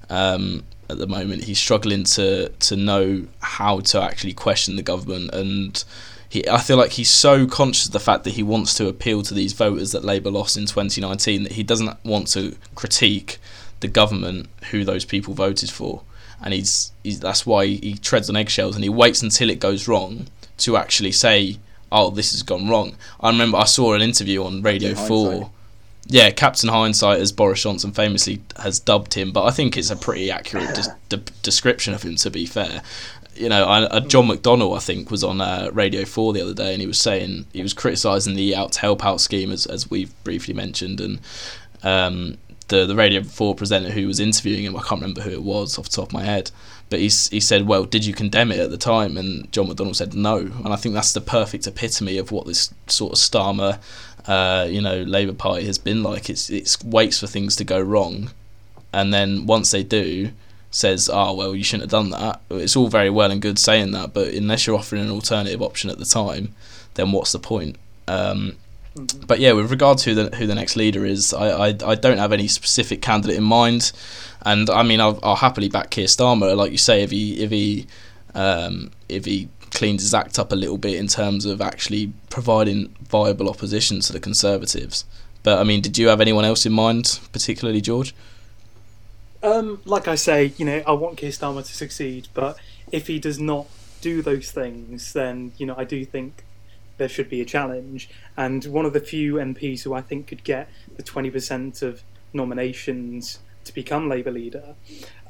um, at the moment. He's struggling to to know how to actually question the government, and he I feel like he's so conscious of the fact that he wants to appeal to these voters that Labour lost in 2019 that he doesn't want to critique the government who those people voted for and he's, he's that's why he treads on eggshells and he waits until it goes wrong to actually say, "Oh, this has gone wrong." I remember I saw an interview on Radio
Captain
Four.
Hindsight.
Yeah, Captain Hindsight, as Boris Johnson famously has dubbed him, but I think it's a pretty accurate des- de- description of him. To be fair, you know, I, uh, John McDonnell, I think, was on uh, Radio Four the other day, and he was saying he was criticising the out to help out scheme, as as we've briefly mentioned, and um, the the Radio Four presenter who was interviewing him, I can't remember who it was off the top of my head, but he he said, "Well, did you condemn it at the time?" And John McDonnell said, "No," and I think that's the perfect epitome of what this sort of Starmer, uh, you know, Labour Party has been like. It's it's waits for things to go wrong, and then once they do, says, "Oh well, you shouldn't have done that." It's all very well and good saying that, but unless you're offering an alternative option at the time, then what's the point? Um, but yeah, with regard to the, who the next leader is, I, I, I don't have any specific candidate in mind, and I mean I'll, I'll happily back Keir Starmer, like you say, if he if he um, if he cleans his act up a little bit in terms of actually providing viable opposition to the Conservatives. But I mean, did you have anyone else in mind, particularly George?
Um, like I say, you know, I want Keir Starmer to succeed, but if he does not do those things, then you know I do think there should be a challenge. And one of the few MPs who I think could get the twenty percent of nominations to become Labour leader.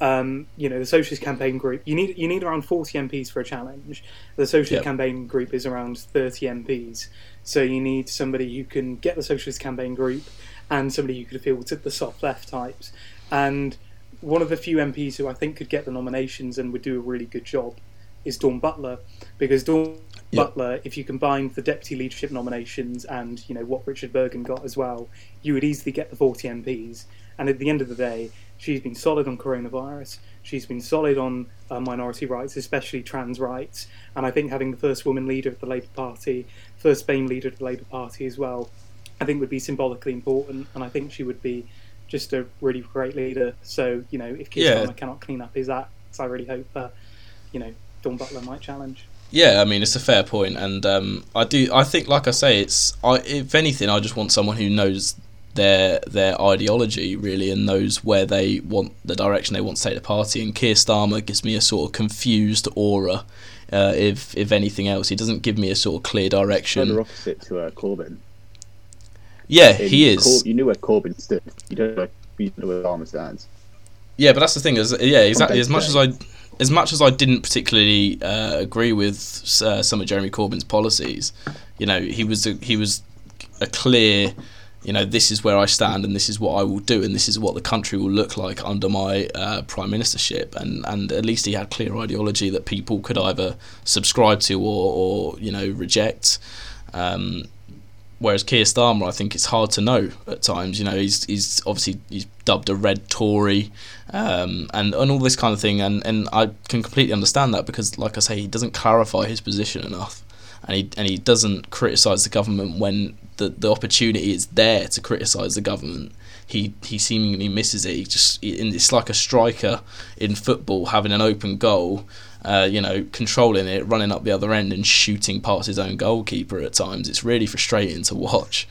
Um, you know, the Socialist Campaign Group. You need you need around forty MPs for a challenge. The Socialist
Yep.
Campaign Group is around thirty MPs. So you need somebody who can get the Socialist Campaign Group and somebody who could appeal to the soft left types. And one of the few MPs who I think could get the nominations and would do a really good job is Dawn Butler, because Dawn Butler, if you combine the deputy leadership nominations and you know what Richard Burgon got as well, you would easily get the 40 MPs. And at the end of the day, she's been solid on coronavirus. She's been solid on uh, minority rights, especially trans rights. And I think having the first woman leader of the Labour Party, first BAME leader of the Labour Party as well, I think would be symbolically important. And I think she would be just a really great leader. So you know, if Keir
Yeah.
Cannot clean up his acts, I really hope uh, you know Dawn Butler might challenge.
Yeah, I mean it's a fair point, and um, I do. I think, like I say, it's. I, if anything, I just want someone who knows their their ideology really and knows where they want the direction they want to take the party. And Keir Starmer gives me a sort of confused aura. Uh, if if anything else, he doesn't give me a sort of clear direction.
Polar opposite to uh, Corbyn.
Yeah,
In
he is.
Cor- you knew where Corbyn stood. You don't know, you know where Starmer stands.
Yeah, but that's the thing. Is yeah, exactly. As much as. I, as much as I didn't particularly uh, agree with uh, some of Jeremy Corbyn's policies, you know, he was a, he was a clear, you know, this is where I stand and this is what I will do and this is what the country will look like under my uh, prime ministership. And and at least he had clear ideology that people could either subscribe to or or you know reject. Um, Whereas Keir Starmer, I think it's hard to know at times. You know, he's he's obviously he's dubbed a red Tory, um, and and all this kind of thing. And, and I can completely understand that because, like I say, he doesn't clarify his position enough, and he and he doesn't criticise the government when the, the opportunity is there to criticise the government. He he seemingly misses it. He just it's like a striker in football having an open goal. Uh, you know, controlling it, running up the other end, and shooting past his own goalkeeper at times. It's really frustrating to watch.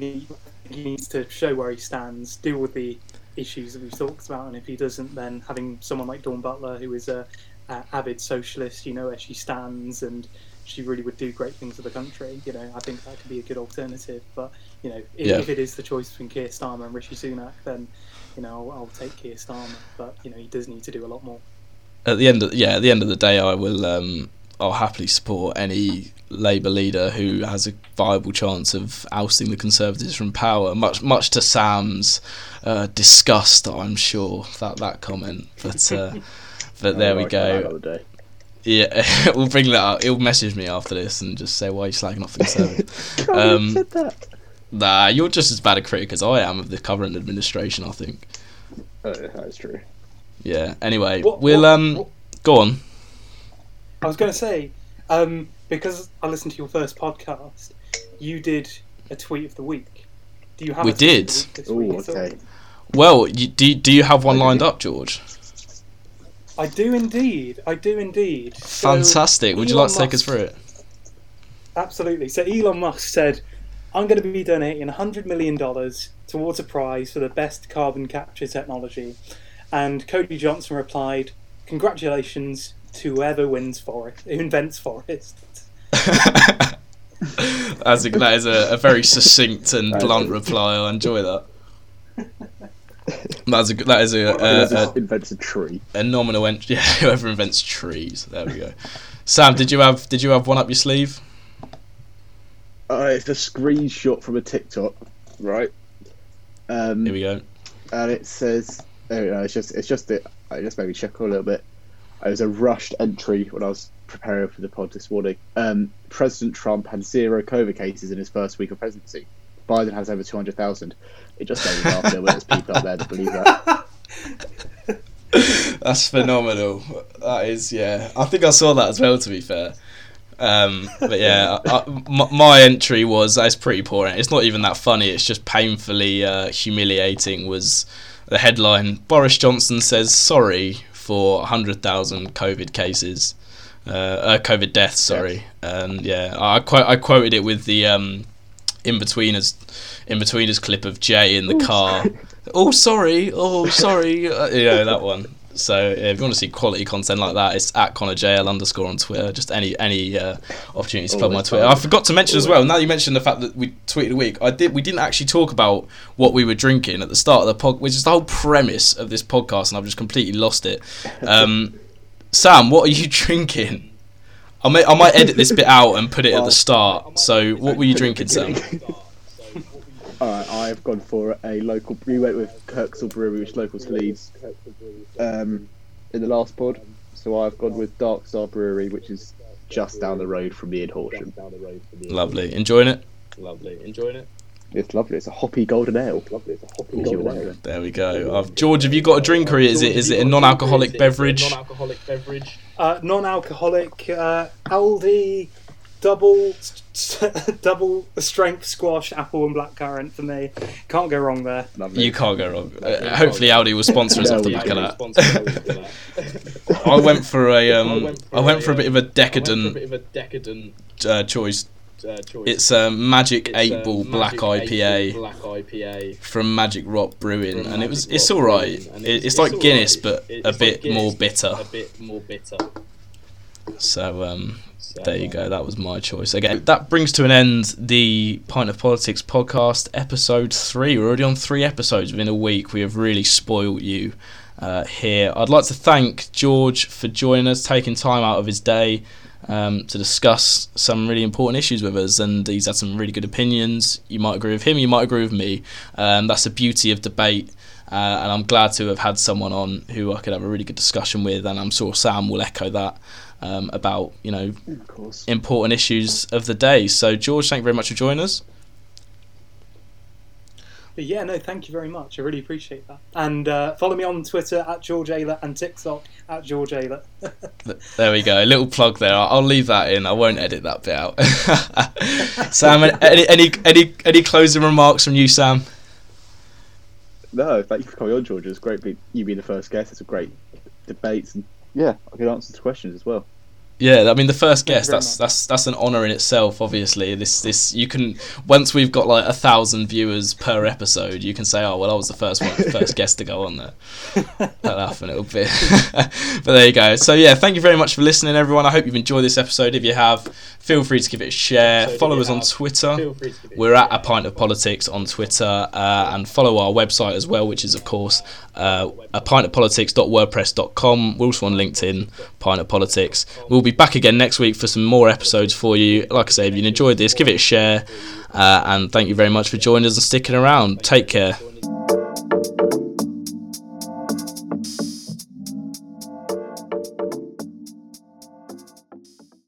he, needs to show where he stands, deal with the issues that we've talked about, and if he doesn't, then having someone like Dawn Butler, who is a, a avid socialist, you know where she stands, and she really would do great things for the country. You know, I think that could be a good alternative. But you know, if,
Yeah.
if it is the choice between Keir Starmer and Rishi Sunak, then you know I'll, I'll take Keir Starmer. But you know, he does need to do a lot more.
At the end of yeah, at the end of the day, I will um, I'll happily support any Labour leader who has a viable chance of ousting the Conservatives from power. Much much to Sam's uh, disgust, I'm sure that that comment. But uh, but there we
right, that
go.
Other day.
Yeah, we'll bring that up. He'll message me after this and just say why are you slagging off the Conservatives. Um,
you said that.
nah, you're just as bad a critic as I am of the current administration. I think.
Oh, that's true.
Yeah. Anyway,
What-
we'll
what-
um
what-
go on.
I was going to say, um, because I listened to your first podcast, you did a tweet of the week. Do you have?
We
a
did.
of the week this
Oh,
week at all?
okay.
Well, you, do do you have one lined up, George?
I do indeed. I do indeed. So,
Fantastic. Would you like to take us through it?
Absolutely. So Elon Musk said, "I'm going to be donating 100 million dollars towards a prize for the best carbon capture technology," and Cody Johnson replied, "Congratulations to whoever wins forest, who invents forest."
That's a, that is a, a very succinct and blunt reply. I enjoy that. That's a good- that is a,
Whoever
a,
invents a tree.
a nominal entry. Yeah, whoever invents trees. There we go. Sam, did you have did you have one up your sleeve?
Uh, it's a screenshot from a TikTok, right? Um,
Here we go.
and it says, there we go, it's just, it's just it. I just made me chuckle a little bit. It was a rushed entry when I was preparing for the pod this morning. Um, President Trump had zero COVID cases in his first week of presidency. Biden has over 200,000. It just made me laugh bit. There's people out there that believe that.
That's phenomenal. That is, yeah. I think I saw that as well. To be fair, um, but yeah, I, I- my, my entry was that's pretty poor. It's not even that funny. It's just painfully uh, humiliating. Was the headline? Boris Johnson says sorry for hundred thousand COVID cases, uh, uh, COVID deaths. Sorry, and yeah, I quote I quoted it with the. Um, in between his in between his clip of Jay in the car. oh sorry, oh sorry, uh, you know that one. So yeah, if you want to see quality content like that, it's at Connor JL underscore on Twitter. Just any any uh, opportunity to plug my Twitter. I forgot to mention as well. Now you mentioned the fact that we tweeted a week. I did. We didn't actually talk about what we were drinking at the start of the pod, which is the whole premise of this podcast, and I've just completely lost it. Um, Sam, what are you drinking? I may I might edit this bit out and put it at the start. So what were you drinking, Sam?
Alright, I've gone for a local. We went with Kirkstall Brewery, which is local to Leeds, um, in the last pod. So I've gone with Dark Star Brewery, which is just down the road from me in Horsham.
Lovely, enjoying it.
Lovely. Enjoying it?
It's lovely. It's a hoppy golden ale. Lovely. It's a hoppy golden ale.
There we go. Uh, George, have you got a drink or is it is it a non-alcoholic beverage?
Non-alcoholic beverage.
Uh, non-alcoholic uh, Aldi double double strength squash apple and blackcurrant for me. Can't go wrong there.
Lovely.
You can't go wrong. Uh, hopefully, Aldi will sponsor us off the back of that.
that.
I went for a
I
um,
went
I went for a bit of a
I went for a
decadent
bit of a decadent
uh, choice.
Uh, choice.
It's a Magic
It's
Eight
a
Ball Black
Eight
IPA
Ball Black IPA.
from Magic Rock Brewing, and it was
Magic
it's all right.
Brewing, and
It,
it's-
it's like
all
Guinness,
right.
but a bit
like Guinness,
more bitter.
A bit more bitter.
So um,
So,
There you go. That was my choice. Again, that brings to an end the Pint of Politics podcast, episode three. We're already on three episodes within a week. We have really spoilt you uh, here. I'd like to thank George for joining us, taking time out of his day um, to discuss some really important issues with us. And he's had some really good opinions. You might agree with him, you might agree with me. Um, that's the beauty of debate. Uh, and I'm glad to have had someone on who I could have a really good discussion with, and I'm sure Sam will echo that um, about you know important issues of the day. So, George, thank you very much for joining us.
But yeah, no, thank you very much. I really appreciate that. And uh, follow me on Twitter at George Aylett and TikTok at George
Aylett. There we go. A little plug there. I'll I'll leave that in. I won't edit that bit out. Sam, any, any any any closing remarks from you, Sam?
No, thank you for coming on, George. It's great be, you being the first guest. It's a great debate. and yeah, I can answer the questions as well.
Yeah, I mean the first
Thank
guest that's
much.
that's that's an honor in itself. Obviously, this this you can once we've got like a thousand viewers per episode, you can say, oh well, I was the first one, first guest to go on there. That laugh a little bit, but there you go. So yeah, thank you very much for listening, everyone. I hope you've enjoyed this episode. If you have, feel free to give it a share.
So
Follow us on Twitter.
Feel free to give it
We're at a pint of politics on Twitter uh, and follow our website as well, which is of course uh, a pint of politics.wordpress.com. We're also on LinkedIn, pint of politics. We'll be back again next week for some more episodes for you. Like I say, if you enjoyed this, give it a share, uh, and thank you very much for joining us and sticking around. Take care.